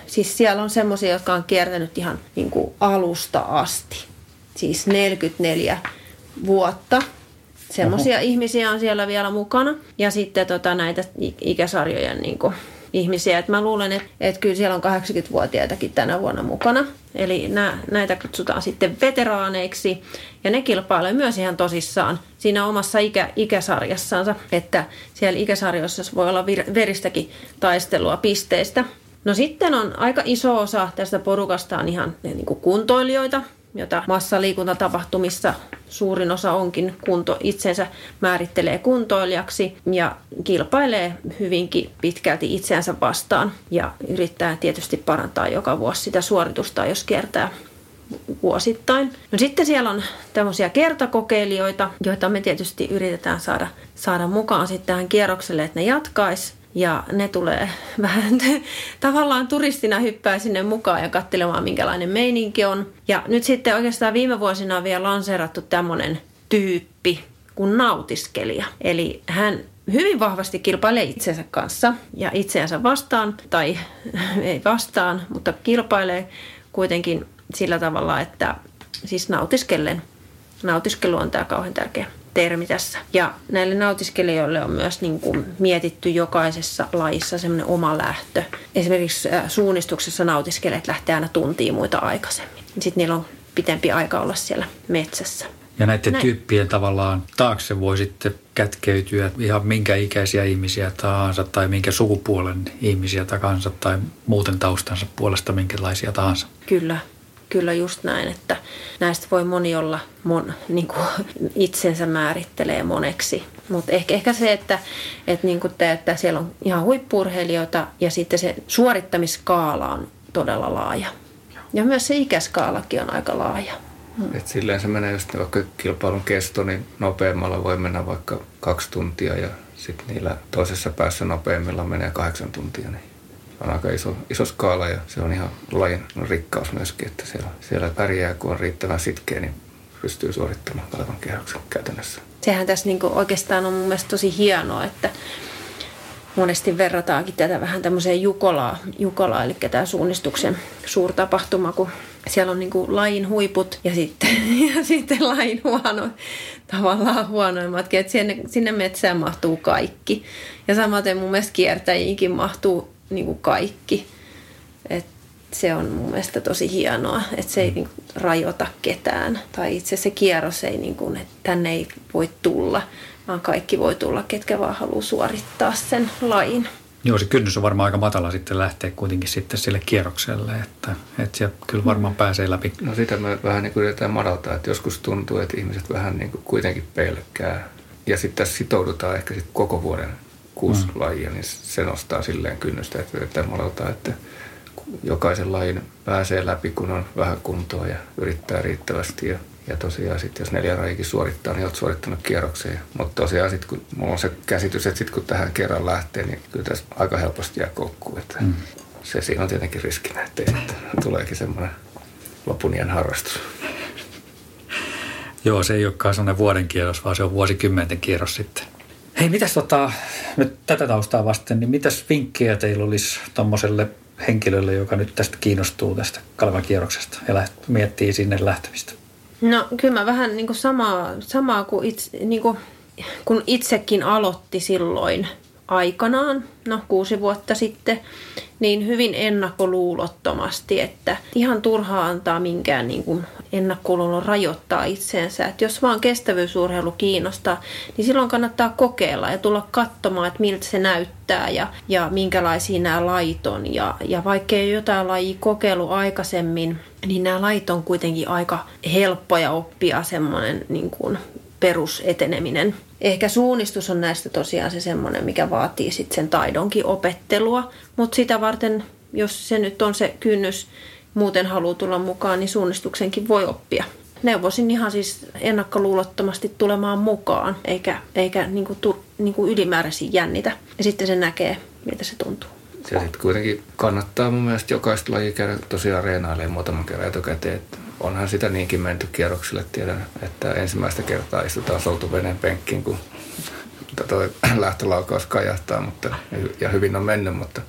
siis siellä on semmoisia, jotka on kiertänyt ihan niin kuin alusta asti. Siis 44 vuotta. Semmoisia ihmisiä on siellä vielä mukana. Ja sitten tota, näitä ikäsarjojen niin kuin ihmisiä. Et mä luulen, että et kyllä siellä on 80-vuotiaitakin tänä vuonna mukana. Eli nä, näitä kutsutaan sitten veteraaneiksi ja ne kilpailee myös ihan tosissaan siinä omassa ikä, ikäsarjassansa, että siellä ikäsarjoissa voi olla vir, veristäkin taistelua pisteistä. No sitten on aika iso osa tästä porukasta on ihan niin kuin kuntoilijoita, jota massaliikuntatapahtumissa suurin osa onkin kunto itsensä määrittelee kuntoilijaksi ja kilpailee hyvinkin pitkälti itseänsä vastaan ja yrittää tietysti parantaa joka vuosi sitä suoritusta, jos kiertää vuosittain. No sitten siellä on tämmöisiä kertakokeilijoita, joita me tietysti yritetään saada, saada mukaan sitten tähän kierrokselle, että ne jatkaisi ja ne tulee vähän tavallaan turistina hyppää sinne mukaan ja katselemaan, minkälainen meininki on. Ja nyt sitten oikeastaan viime vuosina on vielä lanseerattu tämmöinen tyyppi kuin nautiskelija. Eli hän hyvin vahvasti kilpailee itsensä kanssa ja itseänsä vastaan, tai ei vastaan, mutta kilpailee kuitenkin sillä tavalla, että siis nautiskellen. Nautiskelu on tämä kauhean tärkeä termi tässä. Ja näille nautiskelijoille on myös niin kuin mietitty jokaisessa laissa semmoinen oma lähtö. Esimerkiksi suunnistuksessa nautiskelijat lähtee aina tuntia muita aikaisemmin. Sitten niillä on pitempi aika olla siellä metsässä. Ja näiden Näin. tyyppien tavallaan taakse voi sitten kätkeytyä ihan minkä ikäisiä ihmisiä tahansa tai minkä sukupuolen ihmisiä tahansa tai muuten taustansa puolesta minkälaisia tahansa. Kyllä, kyllä just näin, että näistä voi moni olla mon, niin kuin itsensä määrittelee moneksi. Mutta ehkä, ehkä se, että, että, niin kuin te, että siellä on ihan huippurheilijoita ja sitten se suorittamiskaala on todella laaja. Ja myös se ikäskaalakin on aika laaja. Mm. Et silleen se menee just vaikka kilpailun kesto, niin nopeammalla voi mennä vaikka kaksi tuntia ja sitten niillä toisessa päässä nopeimmilla menee kahdeksan tuntia. Niin on aika iso, iso skaala ja se on ihan lajin rikkaus myöskin, että siellä, siellä pärjää, kun on riittävän sitkeä, niin pystyy suorittamaan kalevan kierroksen käytännössä. Sehän tässä niin oikeastaan on mun mielestä tosi hienoa, että monesti verrataankin tätä vähän tämmöiseen Jukolaa, Jukolaa eli tämä suunnistuksen suurtapahtuma, kun siellä on niin lajin huiput ja sitten, ja sitten lajin huono, tavallaan huonoimmatkin, että sinne, sinne metsään mahtuu kaikki. Ja samaten mun mielestä kiertäjiinkin mahtuu niin kuin kaikki. Et se on mun mielestä tosi hienoa, että se ei niin kuin, rajoita ketään. Tai itse se kierros ei, niin kuin, että tänne ei voi tulla, vaan kaikki voi tulla, ketkä vaan haluaa suorittaa sen lain. Joo, se kynnys on varmaan aika matala sitten lähteä kuitenkin sitten sille kierrokselle, että, että sieltä kyllä varmaan pääsee läpi. No sitä me vähän niin kuin yritetään madaltaa, että joskus tuntuu, että ihmiset vähän niin kuin kuitenkin pelkää. Ja sitten tässä sitoudutaan ehkä sitten koko vuoden kuusi mm. lajia, niin se nostaa silleen kynnystä, että yritetään madaltaa, että jokaisen lajin pääsee läpi, kun on vähän kuntoa ja yrittää riittävästi. Ja, ja tosiaan sitten jos neljä lajikin suorittaa, niin olet suorittanut kierroksen. Mutta tosiaan sitten kun mulla on se käsitys, että sitten kun tähän kerran lähtee, niin kyllä tässä aika helposti jää koukkuun. Että mm. Se siinä on tietenkin riskinä, että sitten tuleekin semmoinen lopunien harrastus. Joo, se ei olekaan semmoinen vuoden kierros, vaan se on vuosikymmenten kierros sitten. Hei, mitäs tota, nyt tätä taustaa vasten, niin mitäs vinkkejä teillä olisi tuommoiselle henkilölle, joka nyt tästä kiinnostuu tästä Kalvan kierroksesta ja läht, miettii sinne lähtemistä? No kyllä mä vähän niin kuin samaa, samaa kuin, itse, niin kuin, kun itsekin aloitti silloin aikanaan, no kuusi vuotta sitten, niin hyvin ennakkoluulottomasti, että ihan turhaa antaa minkään niin kuin ennakkoluulon rajoittaa itseensä. Että jos vaan kestävyysurheilu kiinnostaa, niin silloin kannattaa kokeilla ja tulla katsomaan, että miltä se näyttää ja, ja minkälaisia nämä lait on. Ja, ja vaikka ei jotain lajia kokeilu aikaisemmin, niin nämä lait on kuitenkin aika helppoja oppia semmoinen niin kuin peruseteneminen. Ehkä suunnistus on näistä tosiaan se semmoinen, mikä vaatii sitten sen taidonkin opettelua, mutta sitä varten, jos se nyt on se kynnys, muuten haluaa tulla mukaan, niin suunnistuksenkin voi oppia. Neuvosin ihan siis ennakkoluulottomasti tulemaan mukaan, eikä, eikä niin kuin, tu, niin kuin ylimääräisiä jännitä. Ja sitten se näkee, miltä se tuntuu. Se sitten kuitenkin kannattaa mun mielestä jokaista lajia käydä tosiaan reenailemaan muutaman kerran etukäteen. Että onhan sitä niinkin menty kierroksille. Tiedän, että ensimmäistä kertaa istutaan soutuveneen penkkiin, kun tuo lähtölaukaus kajahtaa, mutta, ja hyvin on mennyt, mutta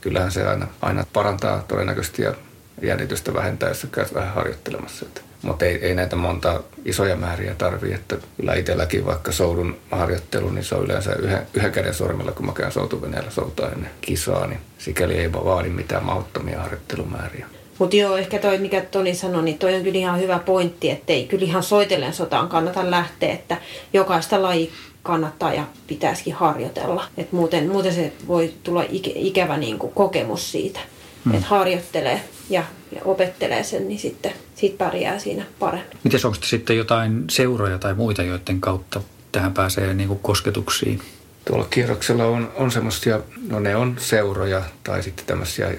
kyllähän se aina, aina parantaa todennäköisesti ja jännitystä vähentää, jos käyt vähän harjoittelemassa. Että Mutta ei, ei näitä monta isoja määriä tarvii, että kyllä itselläkin vaikka soudun harjoittelu, niin se on yleensä yhden, yhden käden sormilla, kun mä käyn soutuveneellä soutaa ennen kisaa, niin sikäli ei vaadi mitään mahdottomia harjoittelumääriä. Mutta joo, ehkä toi, mikä Toni sanoi, niin toi on kyllä ihan hyvä pointti, että ei kyllä ihan soitellen sotaan kannata lähteä, että jokaista laji kannattaa ja pitäisikin harjoitella. Et muuten, muuten se voi tulla ikävä niin kuin kokemus siitä, hmm. että harjoittelee ja, ja opettelee sen, niin sitten sit pärjää siinä paremmin. Miten onko sitten jotain seuroja tai muita, joiden kautta tähän pääsee niin kuin kosketuksiin? Tuolla kierroksella on, on semmoisia, no ne on seuroja tai sitten tämmöisiä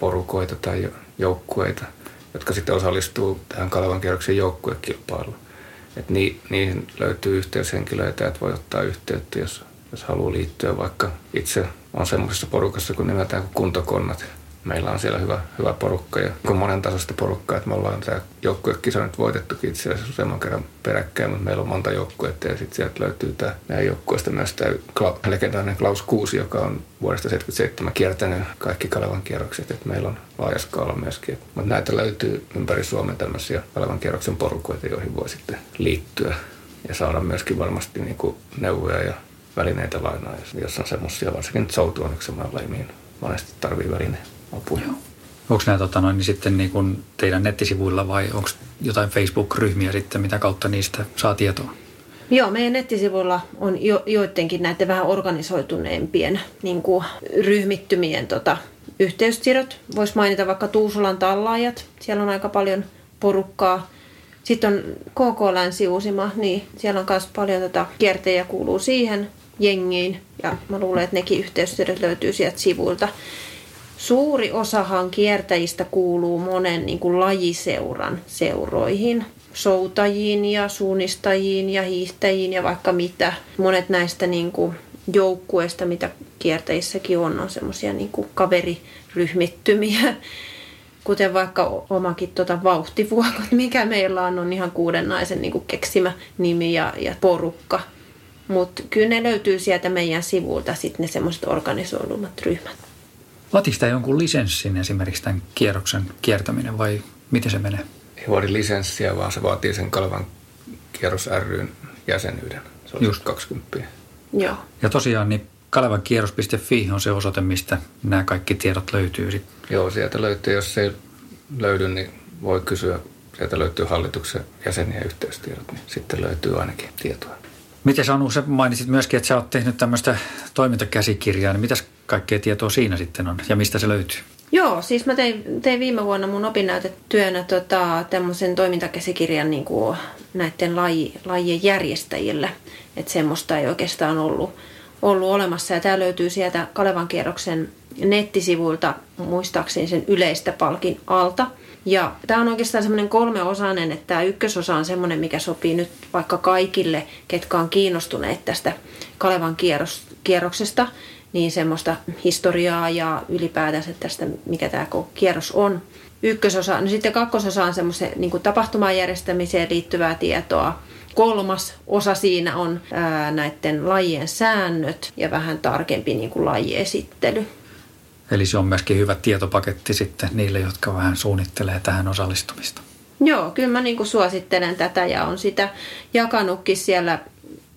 porukoita tai joukkueita, jotka sitten osallistuu tähän Kalevan kierroksen joukkuekilpailuun. Et ni, niihin löytyy yhteyshenkilöitä, että voi ottaa yhteyttä, jos, jos haluaa liittyä. Vaikka itse on semmoisessa porukassa kun nimeltään kuntokonnat, meillä on siellä hyvä, hyvä porukka ja monen tasosta porukkaa, että me ollaan tämä joukkuekisa nyt voitettukin itse asiassa useamman kerran peräkkäin, mutta meillä on monta joukkuetta ja sitten sieltä löytyy tämä meidän joukkueesta myös tämä legendaarinen Klaus Kuusi, joka on vuodesta 1977 kiertänyt kaikki Kalevan kierrokset, että meillä on laaja skaala myöskin. Mutta näitä löytyy ympäri Suomen tämmöisiä Kalevan kierroksen porukoita, joihin voi sitten liittyä ja saada myöskin varmasti niin kuin neuvoja ja välineitä lainaa, jos on semmoisia, varsinkin nyt soutu on yksi semmoinen laji, mihin monesti tarvii välineitä apuja. Onko nämä tota, noin, niin sitten niin kuin teidän nettisivuilla vai onko jotain Facebook-ryhmiä sitten, mitä kautta niistä saa tietoa? Joo, meidän nettisivuilla on jo, joidenkin näiden vähän organisoituneempien niin kuin ryhmittymien tota, yhteystiedot. Voisi mainita vaikka Tuusulan tallaajat. Siellä on aika paljon porukkaa. Sitten on KK Länsi-Uusima, niin siellä on myös paljon tota, kiertejä kuuluu siihen jengiin. Ja mä luulen, että nekin yhteystiedot löytyy sieltä sivuilta. Suuri osahan kiertäjistä kuuluu monen niin kuin lajiseuran seuroihin. Soutajiin ja suunnistajiin ja hiihtäjiin ja vaikka mitä. Monet näistä niin kuin joukkueista, mitä kiertäjissäkin on, on semmoisia niin kaveriryhmittymiä. Kuten vaikka omakin tuota vauhtivuokot, mikä meillä on, on ihan kuuden naisen niin kuin keksimä nimi ja, ja porukka. Mutta kyllä ne löytyy sieltä meidän sivulta sitten ne semmoiset organisoidummat ryhmät. Vaatiko tämä jonkun lisenssin esimerkiksi tämän kierroksen kiertäminen vai miten se menee? Ei vaadi lisenssiä, vaan se vaatii sen Kalvan kierros ryn jäsenyyden. Se on Just 20. Joo. Ja tosiaan niin kalevankierros.fi on se osoite, mistä nämä kaikki tiedot löytyy. Joo, sieltä löytyy. Jos ei löydy, niin voi kysyä. Sieltä löytyy hallituksen jäseniä yhteystiedot, niin sitten löytyy ainakin tietoa. Miten Anu, sä mainitsit myöskin, että sä oot tehnyt tämmöistä toimintakäsikirjaa, niin mitäs kaikkea tietoa siinä sitten on ja mistä se löytyy? Joo, siis mä tein, tein viime vuonna mun opinnäytetyönä tota, tämmöisen toimintakäsikirjan niin kuin näiden laji, lajien järjestäjille. Että semmoista ei oikeastaan ollut, ollut olemassa. Ja tämä löytyy sieltä Kalevan kierroksen nettisivuilta, muistaakseni sen yleistä palkin alta – ja tämä on oikeastaan semmoinen kolmeosainen, että tämä ykkösosa on semmoinen, mikä sopii nyt vaikka kaikille, ketkä on kiinnostuneet tästä Kalevan kierros, kierroksesta, niin semmoista historiaa ja ylipäätänsä tästä, mikä tämä kierros on. Ykkösosa, no sitten kakkososa on semmoisen niin tapahtuman järjestämiseen liittyvää tietoa. Kolmas osa siinä on ää, näiden lajien säännöt ja vähän tarkempi niin kuin lajiesittely. Eli se on myöskin hyvä tietopaketti sitten niille, jotka vähän suunnittelee tähän osallistumista. Joo, kyllä mä niin kuin suosittelen tätä ja on sitä jakanutkin siellä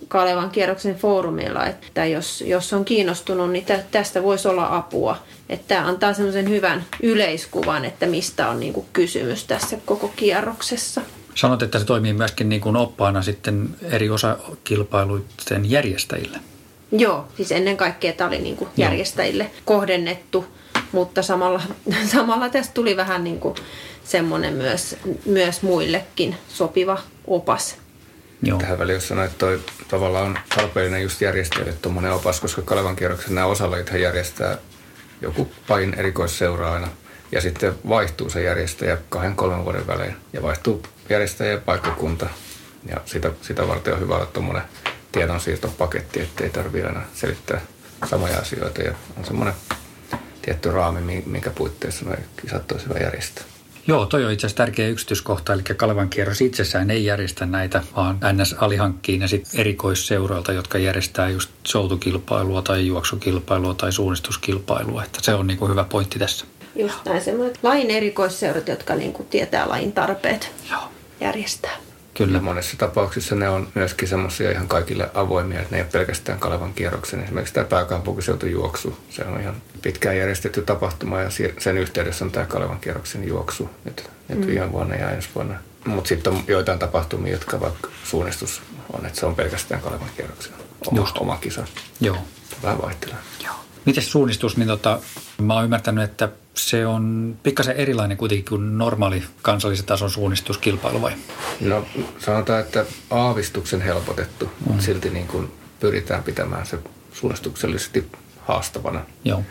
Kalevan kierroksen foorumilla, että jos, jos on kiinnostunut, niin tästä voisi olla apua. Että tämä antaa semmoisen hyvän yleiskuvan, että mistä on niin kuin kysymys tässä koko kierroksessa. Sanot, että se toimii myöskin niin kuin oppaana sitten eri osakilpailuiden järjestäjille. Joo, siis ennen kaikkea tämä oli niin kuin järjestäjille kohdennettu, mutta samalla, samalla tästä tuli vähän niin kuin semmoinen myös, myös muillekin sopiva opas. Joo. Tähän väliin jos sanoin, että toi tavallaan on tarpeellinen just järjestäjille tuommoinen opas, koska Kalevan kierroksen nämä osalajithan järjestää joku pain erikoisseura aina. Ja sitten vaihtuu se järjestäjä kahden kolmen vuoden välein. Ja vaihtuu järjestäjä ja paikkakunta. Ja sitä, sitä varten on hyvä olla tuommoinen tiedonsiirtopaketti, ettei tarvitse aina selittää samoja asioita ja on semmoinen tietty raami, minkä puitteissa nuo kisat järjestää. Joo, toi on itse asiassa tärkeä yksityiskohta, eli Kalevan kierros itsessään ei järjestä näitä, vaan NS alihankkiin ja sitten erikoisseuroilta, jotka järjestää just soutukilpailua tai juoksukilpailua tai suunnistuskilpailua, että se on niin kuin hyvä pointti tässä. Just näin, semmoinen lain erikoisseurat, jotka niin kuin tietää lain tarpeet. Joo. järjestää. Kyllä. monessa tapauksessa ne on myöskin semmoisia ihan kaikille avoimia, että ne ei ole pelkästään Kalevan kierroksen. Esimerkiksi tämä juoksu, se on ihan pitkään järjestetty tapahtuma ja sen yhteydessä on tämä Kalevan kierroksen juoksu nyt, nyt mm. viime vuonna ja ensi vuonna. Mutta sitten on joitain tapahtumia, jotka vaikka suunnistus on, että se on pelkästään Kalevan kierroksen oma, Just. oma kisa. Joo. Vähän vaihtelee. Joo. Miten suunnistus, niin tota, mä oon ymmärtänyt, että se on pikkasen erilainen kuitenkin kuin normaali kansallisen tason suunnistuskilpailu vai? No sanotaan, että aavistuksen helpotettu, mm. mutta silti niin kuin pyritään pitämään se suunnistuksellisesti haastavana. Joo.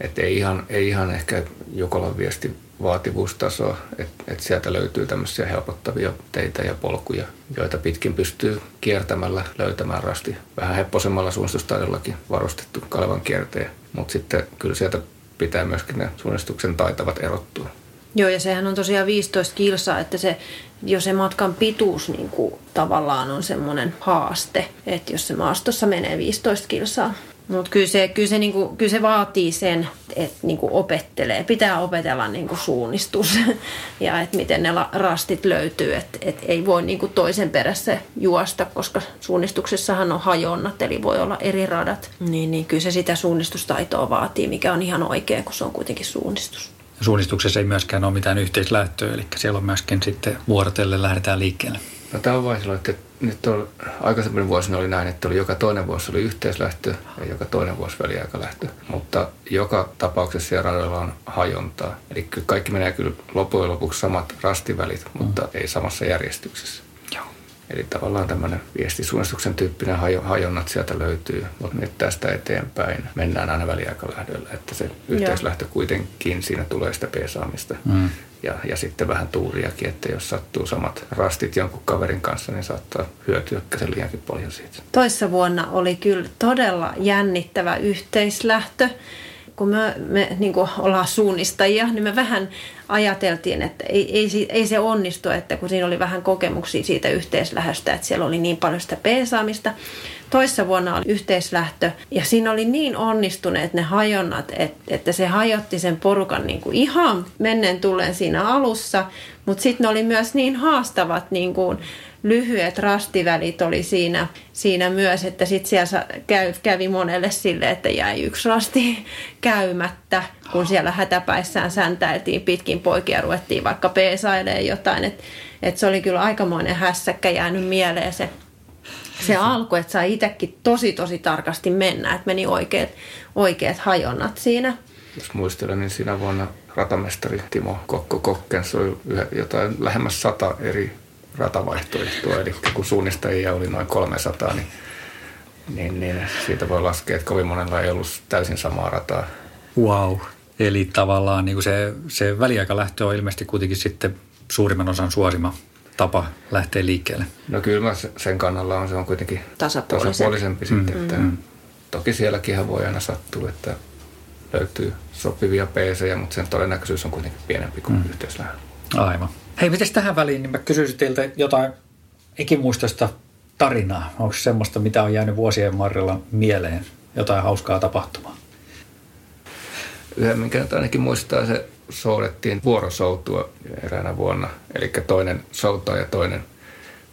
Et ei, ihan, ei ihan ehkä Jukolan viesti vaativuustasoa, että et sieltä löytyy tämmöisiä helpottavia teitä ja polkuja, joita pitkin pystyy kiertämällä löytämään rasti. Vähän hepposemmalla suunnistustaidollakin varustettu Kalevan kierteen, mutta sitten kyllä sieltä pitää myöskin ne suunnistuksen taitavat erottua. Joo, ja sehän on tosiaan 15 kilsaa, että se, jo se matkan pituus niin kuin, tavallaan on semmoinen haaste, että jos se maastossa menee 15 kilsaa, mutta kyllä se, kyllä, se, niinku, kyllä se vaatii sen, että niinku opettelee. Pitää opetella niinku suunnistus ja että miten ne rastit löytyy. Että et ei voi niinku toisen perässä juosta, koska suunnistuksessahan on hajonnat, eli voi olla eri radat. Niin, niin kyllä se sitä suunnistustaitoa vaatii, mikä on ihan oikein, kun se on kuitenkin suunnistus. Suunnistuksessa ei myöskään ole mitään yhteislähtöä, eli siellä on myöskin sitten vuorotelle lähdetään liikkeelle. No tämä on vain silloin, että nyt on, aikaisemmin vuosina oli näin, että oli joka toinen vuosi oli yhteislähtö ja joka toinen vuosi väliaikalähtö. Mutta joka tapauksessa siellä radoilla on hajontaa. Eli kaikki menee kyllä loppujen lopuksi samat rastivälit, mutta mm. ei samassa järjestyksessä. Eli tavallaan tämmöinen viestisuunnistuksen tyyppinen hajo, hajonnat sieltä löytyy, mutta nyt tästä eteenpäin mennään aina väliaikalähdöllä, että se yhteislähtö kuitenkin siinä tulee sitä peesaamista. Mm ja, ja sitten vähän tuuriakin, että jos sattuu samat rastit jonkun kaverin kanssa, niin saattaa hyötyä se liiankin paljon siitä. Toissa vuonna oli kyllä todella jännittävä yhteislähtö. Kun me, me niin kuin ollaan suunnistajia, niin me vähän ajateltiin, että ei, ei, ei se onnistu, että kun siinä oli vähän kokemuksia siitä yhteislähöstä, että siellä oli niin paljon sitä peesaamista. Toissa vuonna oli yhteislähtö ja siinä oli niin onnistuneet ne hajonnat, että se hajotti sen porukan niin kuin ihan menneen tulleen siinä alussa, mutta sitten ne oli myös niin haastavat niin kuin lyhyet rastivälit oli siinä, siinä myös, että sitten siellä kävi monelle sille, että jäi yksi rasti käymättä, kun siellä hätäpäissään säntäiltiin pitkin poikia ruvettiin vaikka peesailemaan jotain. Että et se oli kyllä aikamoinen hässäkkä jäänyt mieleen se se alku, että sai itsekin tosi tosi tarkasti mennä, että meni oikeat, oikeat hajonnat siinä. Jos muistelen, niin siinä vuonna ratamestari Timo Kokko Kokkens oli jotain lähemmäs sata eri ratavaihtoehtoa, eli kun suunnistajia oli noin 300, niin, niin, niin siitä voi laskea, että kovin monella ei ollut täysin samaa rataa. Wow. Eli tavallaan niin kuin se, se väliaikalähtö on ilmeisesti kuitenkin sitten suurimman osan suosima tapa lähteä liikkeelle? No kyllä mä sen kannalla on, se on kuitenkin tasapuolisempi, tasapuolisempi mm. sitten. Että mm. Toki sielläkin voi aina sattua, että löytyy sopivia peesejä, mutta sen todennäköisyys on kuitenkin pienempi kuin mm. yhteislähdön. Aivan. Hei, miten tähän väliin, niin mä kysyisin teiltä jotain ikimuistoista tarinaa. Onko semmoista, mitä on jäänyt vuosien varrella mieleen? Jotain hauskaa tapahtumaa? Yhden, minkä ainakin muistaa, se soudettiin vuorosoutua eräänä vuonna. Eli toinen soutaa ja toinen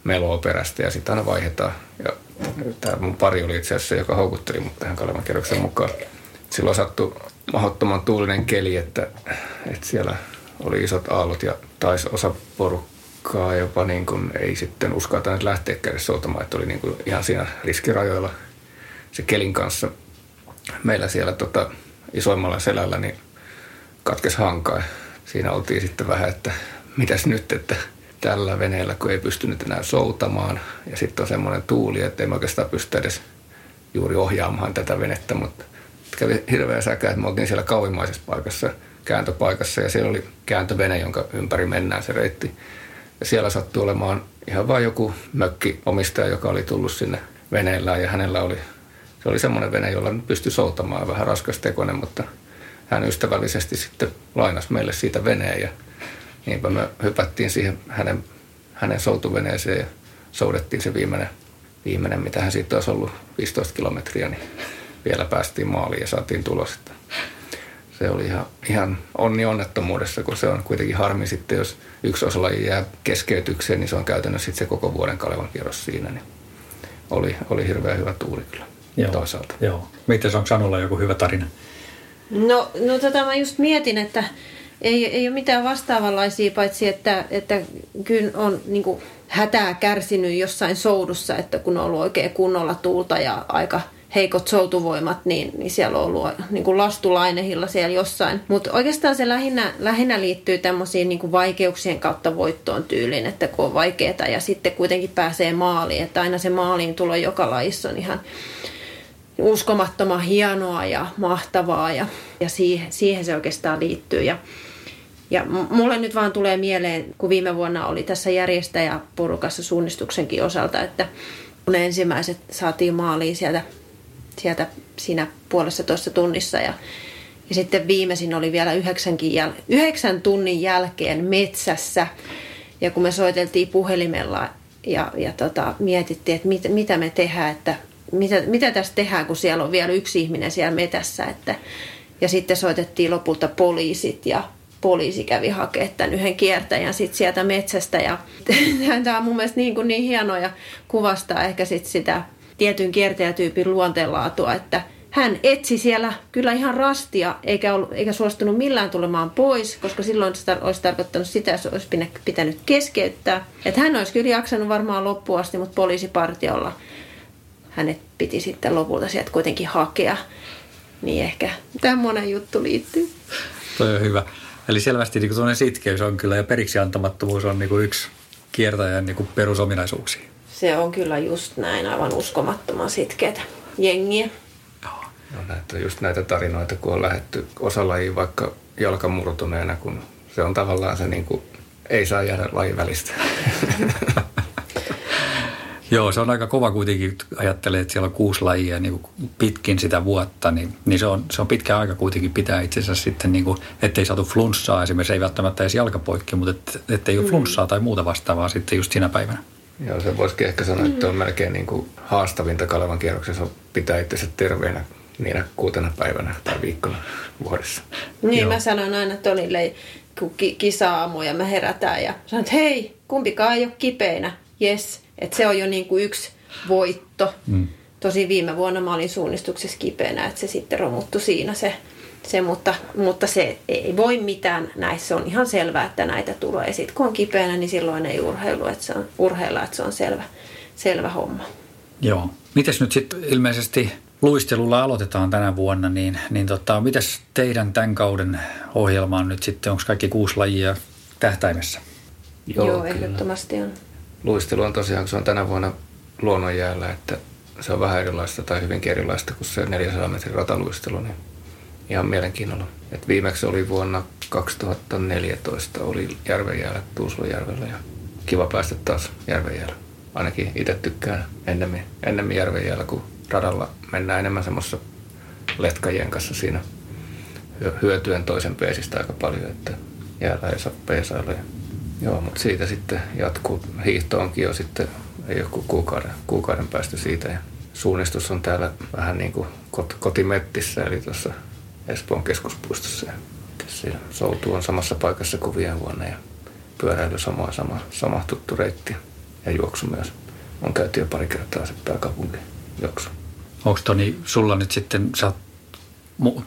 meloo perästä ja sitten aina vaihdetaan. Ja tämä mun pari oli itse asiassa, joka houkutteli mut tähän Kalevan kerroksen mukaan. Silloin sattui mahdottoman tuulinen keli, että, että siellä oli isot aallot ja taisi osa porukkaa jopa niin kuin ei sitten uskaltaneet lähteä käydä soutamaan, että oli niin kuin ihan siinä riskirajoilla se kelin kanssa. Meillä siellä tota, isoimmalla selällä niin katkes hankaa. Siinä oltiin sitten vähän, että mitäs nyt, että tällä veneellä, kun ei pystynyt enää soutamaan. Ja sitten on semmoinen tuuli, että ei oikeastaan pysty edes juuri ohjaamaan tätä venettä, mutta kävi hirveä säkä, että me oltiin siellä kauimmaisessa paikassa, kääntöpaikassa, ja siellä oli kääntövene, jonka ympäri mennään se reitti. Ja siellä sattui olemaan ihan vain joku mökki omistaja, joka oli tullut sinne veneellä, ja hänellä oli, se oli semmoinen vene, jolla pystyi soutamaan, vähän raskas tekoinen, mutta hän ystävällisesti sitten lainasi meille siitä veneen ja niinpä me hypättiin siihen hänen, hänen soutuveneeseen ja soudettiin se viimeinen, viimeinen, mitä hän siitä olisi ollut 15 kilometriä, niin vielä päästiin maaliin ja saatiin tulos. Se oli ihan, ihan onni onnettomuudessa, kun se on kuitenkin harmi sitten, jos yksi osalaji jää keskeytykseen, niin se on käytännössä sitten se koko vuoden Kalevan kierros siinä. Niin oli, oli hirveän hyvä tuuri kyllä Joo. toisaalta. Joo. Miten onko Sanulla joku hyvä tarina? No, no tota mä just mietin, että ei, ei ole mitään vastaavanlaisia, paitsi että, että kyllä on niin kuin, hätää kärsinyt jossain soudussa, että kun on ollut oikein kunnolla tuulta ja aika heikot soutuvoimat, niin, niin siellä on ollut niin kuin lastulainehilla siellä jossain. Mutta oikeastaan se lähinnä, lähinnä liittyy tämmöisiin niin vaikeuksien kautta voittoon tyyliin, että kun on vaikeaa ja sitten kuitenkin pääsee maaliin, että aina se maaliin tulo joka lajissa on ihan uskomattoman hienoa ja mahtavaa ja, ja siihen, siihen se oikeastaan liittyy. Ja, ja mulle nyt vaan tulee mieleen, kun viime vuonna oli tässä järjestäjäporukassa suunnistuksenkin osalta, että kun ne ensimmäiset saatiin maaliin sieltä, sieltä siinä puolessa tuossa tunnissa ja, ja sitten viimeisin oli vielä jäl- yhdeksän tunnin jälkeen metsässä ja kun me soiteltiin puhelimella ja, ja tota, mietittiin, että mit, mitä me tehdään, että mitä, mitä tässä tehdään, kun siellä on vielä yksi ihminen siellä metässä. Että, ja sitten soitettiin lopulta poliisit ja poliisi kävi hakemaan tämän yhden kiertäjän sit sieltä metsästä. Ja tämä on mun mielestä niin, kuin niin hienoa ja kuvastaa ehkä sit sitä tietyn kiertäjätyypin luonteenlaatua, että hän etsi siellä kyllä ihan rastia, eikä, ollut, eikä suostunut millään tulemaan pois, koska silloin sitä olisi tarkoittanut sitä, se olisi pitänyt keskeyttää. Että hän olisi kyllä jaksanut varmaan loppuun asti, mutta poliisipartiolla hänet piti sitten lopulta sieltä kuitenkin hakea. Niin ehkä tämmöinen juttu liittyy. Toi on hyvä. Eli selvästi niin sitkeys on kyllä ja periksi antamattomuus on niin kuin yksi kiertäjän niin kuin perusominaisuuksia. Se on kyllä just näin, aivan uskomattoman sitkeitä jengiä. No, näitä, just näitä tarinoita, kun on lähetty osalajiin vaikka jalkamurtuneena, kun se on tavallaan se niin kuin, ei saa jäädä lajin välistä. Joo, se on aika kova kuitenkin, ajattelee, että siellä on kuusi lajia niin pitkin sitä vuotta, niin, niin se, on, se on pitkä aika kuitenkin pitää itsensä sitten, niin kuin, ettei saatu flunssaa esimerkiksi, ei välttämättä edes jalkapoikki, mutta et, ettei ole mm. flunssaa tai muuta vastaavaa sitten just siinä päivänä. Joo, se voisikin ehkä sanoa, että on melkein niin kuin haastavinta Kalevan kierroksessa pitää itsensä terveenä niinä kuutena päivänä tai viikkona vuodessa. Niin, Joo. mä sanon aina Tonille, kun kisa-aamu ja me herätään ja sanon, että hei, kumpikaan ei ole kipeinä, yes et se on jo niin kuin yksi voitto. Mm. Tosi viime vuonna mä olin suunnistuksessa kipeänä, että se sitten romuttu siinä se, se mutta, mutta se ei voi mitään näissä. on ihan selvää, että näitä tulee. Sitten kun on kipeänä, niin silloin ei urheilu, että se on, urheilla, että se on selvä, selvä homma. Joo. Mites nyt sitten ilmeisesti luistelulla aloitetaan tänä vuonna, niin, niin tota, mitäs teidän tämän kauden ohjelma on nyt sitten? Onko kaikki kuusi lajia tähtäimessä? Joo, Joo ehdottomasti on luistelu on tosiaan, kun se on tänä vuonna luonnonjäällä, että se on vähän erilaista tai hyvinkin erilaista kuin se 400 metrin rataluistelu, niin ihan mielenkiinnolla. Et viimeksi oli vuonna 2014 oli Järvenjäällä, Tuusulajärvellä ja kiva päästä taas Järvenjäällä. Ainakin itse tykkään ennemmin, ennemmin Järvenjäällä, kun radalla mennään enemmän semmoisessa letkajien kanssa siinä hyötyen toisen peesistä aika paljon, että jäällä ei saa peesailla. Joo, mutta siitä sitten jatkuu. Hiihto onkin jo sitten, ei joku kuukauden, kuukauden päästä siitä. Ja suunnistus on täällä vähän niin kuin kot, kotimettissä, eli tuossa Espoon keskuspuistossa. Siinä soutu on samassa paikassa kuin viime vuonna ja pyöräily sama, sama, sama tuttu reitti ja juoksu myös. On käyty jo pari kertaa se pääkaupunki juoksu. Onko Toni, sulla nyt sitten, sä oot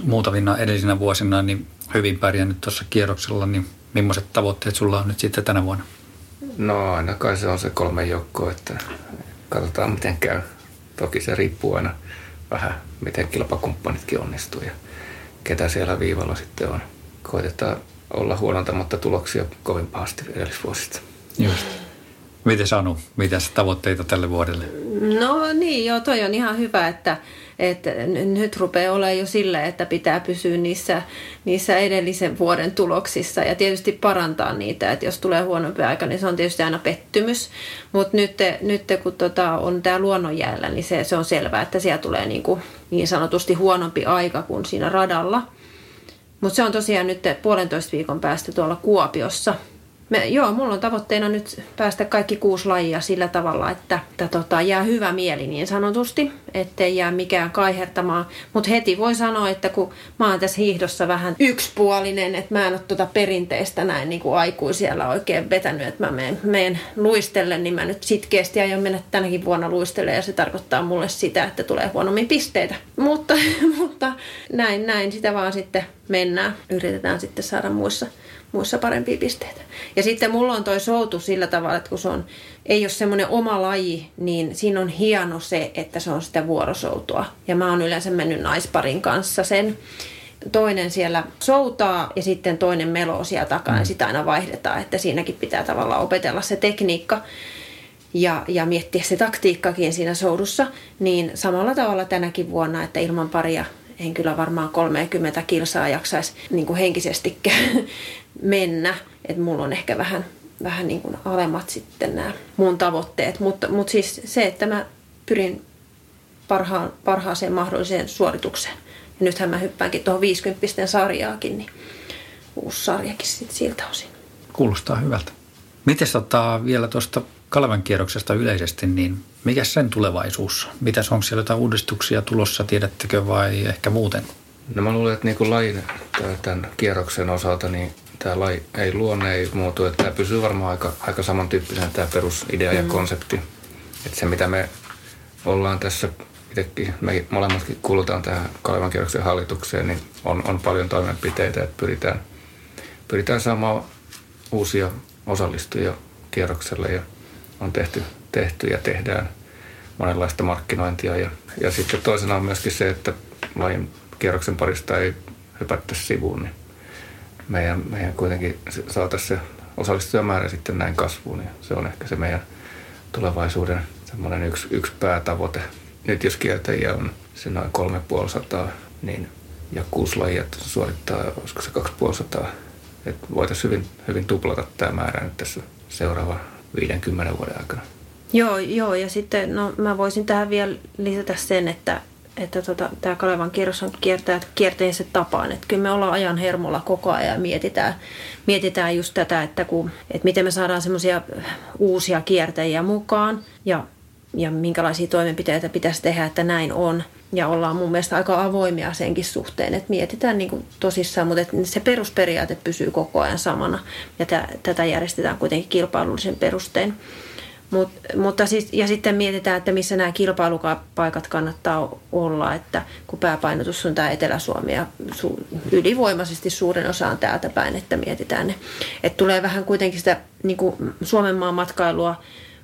muutamina edellisinä vuosina niin hyvin pärjännyt tuossa kierroksella, niin millaiset tavoitteet sulla on nyt sitten tänä vuonna? No ainakaan se on se kolme joukkoa, että katsotaan miten käy. Toki se riippuu aina vähän, miten kilpakumppanitkin onnistuu ja ketä siellä viivalla sitten on. Koitetaan olla huonontamatta tuloksia kovin pahasti edellisvuosista. Just. Miten Sanu, mitä tavoitteita tälle vuodelle? No niin, joo, toi on ihan hyvä, että, että nyt rupeaa olemaan jo sille, että pitää pysyä niissä, niissä edellisen vuoden tuloksissa ja tietysti parantaa niitä, että jos tulee huonompi aika, niin se on tietysti aina pettymys, mutta nyt, nyt kun tota on tämä luonnonjäällä, niin se, se on selvää, että siellä tulee niin, kuin, niin sanotusti huonompi aika kuin siinä radalla. Mutta se on tosiaan nyt puolentoista viikon päästä tuolla Kuopiossa Me, joo, mulla on tavoitteena nyt päästä kaikki kuusi lajia sillä tavalla, että, että tota, jää hyvä mieli niin sanotusti, ettei jää mikään kaihertamaan. Mutta heti voi sanoa, että kun mä oon tässä hiihdossa vähän yksipuolinen, että mä en ole tuota perinteistä näin niin kuin aikuisiellä oikein vetänyt, että mä menen, menen luistelle, niin mä nyt sitkeästi aion mennä tänäkin vuonna luistelle ja se tarkoittaa mulle sitä, että tulee huonommin pisteitä. Mutta, mutta näin, näin sitä vaan sitten mennään. Yritetään sitten saada muissa muissa parempia pisteitä. Ja sitten mulla on toi soutu sillä tavalla, että kun se on, ei ole semmoinen oma laji, niin siinä on hieno se, että se on sitä vuorosoutua. Ja mä oon yleensä mennyt naisparin kanssa sen. Toinen siellä soutaa ja sitten toinen meloo siellä takana mm. ja sitä aina vaihdetaan, että siinäkin pitää tavallaan opetella se tekniikka ja, ja miettiä se taktiikkakin siinä soudussa, niin samalla tavalla tänäkin vuonna, että ilman paria en kyllä varmaan 30 kilsaa jaksaisi niin kuin henkisestikään mennä. Että mulla on ehkä vähän, vähän niin kuin alemmat sitten nämä mun tavoitteet. Mutta, mutta siis se, että mä pyrin parhaan, parhaaseen mahdolliseen suoritukseen. Ja nythän mä hyppäänkin tuohon 50 sarjaakin, niin uusi sarjakin sitten siltä osin. Kuulostaa hyvältä. Miten ottaa vielä tuosta Kalevan kierroksesta yleisesti, niin mikä sen tulevaisuus? Mitäs onko siellä jotain uudistuksia tulossa, tiedättekö vai ehkä muuten? No mä luulen, että niin kuin lajin tämän kierroksen osalta, niin tämä laji ei luonne ei muutu, että tämä pysyy varmaan aika, aika samantyyppisenä tämä perusidea ja mm. konsepti. Että se mitä me ollaan tässä itsekin, me molemmatkin kuulutaan tähän Kalevan kierroksen hallitukseen, niin on, on paljon toimenpiteitä, että pyritään, pyritään saamaan uusia osallistujia kierrokselle ja on tehty, tehty ja tehdään monenlaista markkinointia. Ja, ja sitten toisena on myöskin se, että lajin kierroksen parista ei hypättäisi sivuun, niin meidän, meidän kuitenkin saataisiin se osallistujamäärä sitten näin kasvuun. Niin se on ehkä se meidän tulevaisuuden semmoinen yksi, yksi päätavoite. Nyt jos kieltäjiä on se noin 3500, niin ja kuusi lajia suorittaa, olisiko se 2500, että voitaisiin hyvin, hyvin tuplata tämä määrä nyt tässä seuraava 50 vuoden aikana. Joo, joo, ja sitten no, mä voisin tähän vielä lisätä sen, että, että tota, tämä Kalevan kierros on kiertää kierteensä tapaan. Että kyllä me ollaan ajan hermolla koko ajan ja mietitään, mietitään just tätä, että, kun, että miten me saadaan semmoisia uusia kiertäjiä mukaan ja, ja minkälaisia toimenpiteitä pitäisi tehdä, että näin on. Ja ollaan mun mielestä aika avoimia senkin suhteen, että mietitään niin kuin tosissaan, mutta että se perusperiaate pysyy koko ajan samana. Ja tätä järjestetään kuitenkin kilpailullisen perustein. Mut, mutta siis, ja sitten mietitään, että missä nämä kilpailupaikat kannattaa olla, että kun pääpainotus on tämä Etelä-Suomi ja su, ylivoimaisesti suurin osa on täältä päin, että mietitään ne. Että tulee vähän kuitenkin sitä niin kuin Suomen maan matkailua,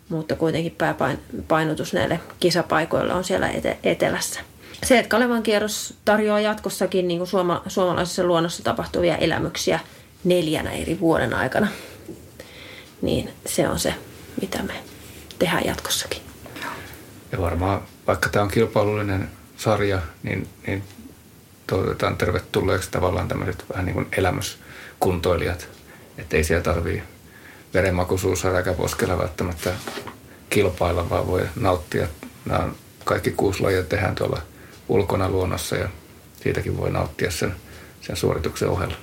mutta kuitenkin pääpainotus näille kisapaikoille on siellä ete, etelässä. Se, että Kalevan kierros tarjoaa jatkossakin niin kuin suoma, suomalaisessa luonnossa tapahtuvia elämyksiä neljänä eri vuoden aikana, niin se on se, mitä me tehdään jatkossakin. Ja varmaan, vaikka tämä on kilpailullinen sarja, niin, niin toivotetaan tervetulleeksi tavallaan tämmöiset vähän niin kuin elämyskuntoilijat. Että ei siellä tarvii verenmakuisuus poskella välttämättä kilpailla, vaan voi nauttia. Nämä on kaikki kuusi lajia tehdään tuolla ulkona luonnossa ja siitäkin voi nauttia sen, sen suorituksen ohella.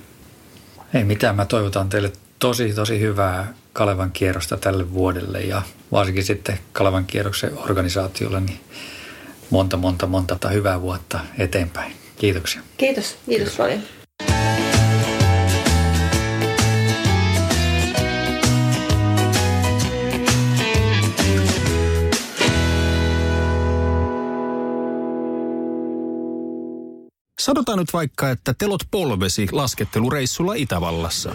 Ei mitään, mä toivotan teille tosi tosi hyvää Kalevan kierrosta tälle vuodelle ja varsinkin sitten Kalevan kierroksen organisaatiolle niin monta, monta, monta hyvää vuotta eteenpäin. Kiitoksia. Kiitos. Kiitos, Kiitos. paljon. Sanotaan nyt vaikka, että telot polvesi laskettelureissulla Itävallassa.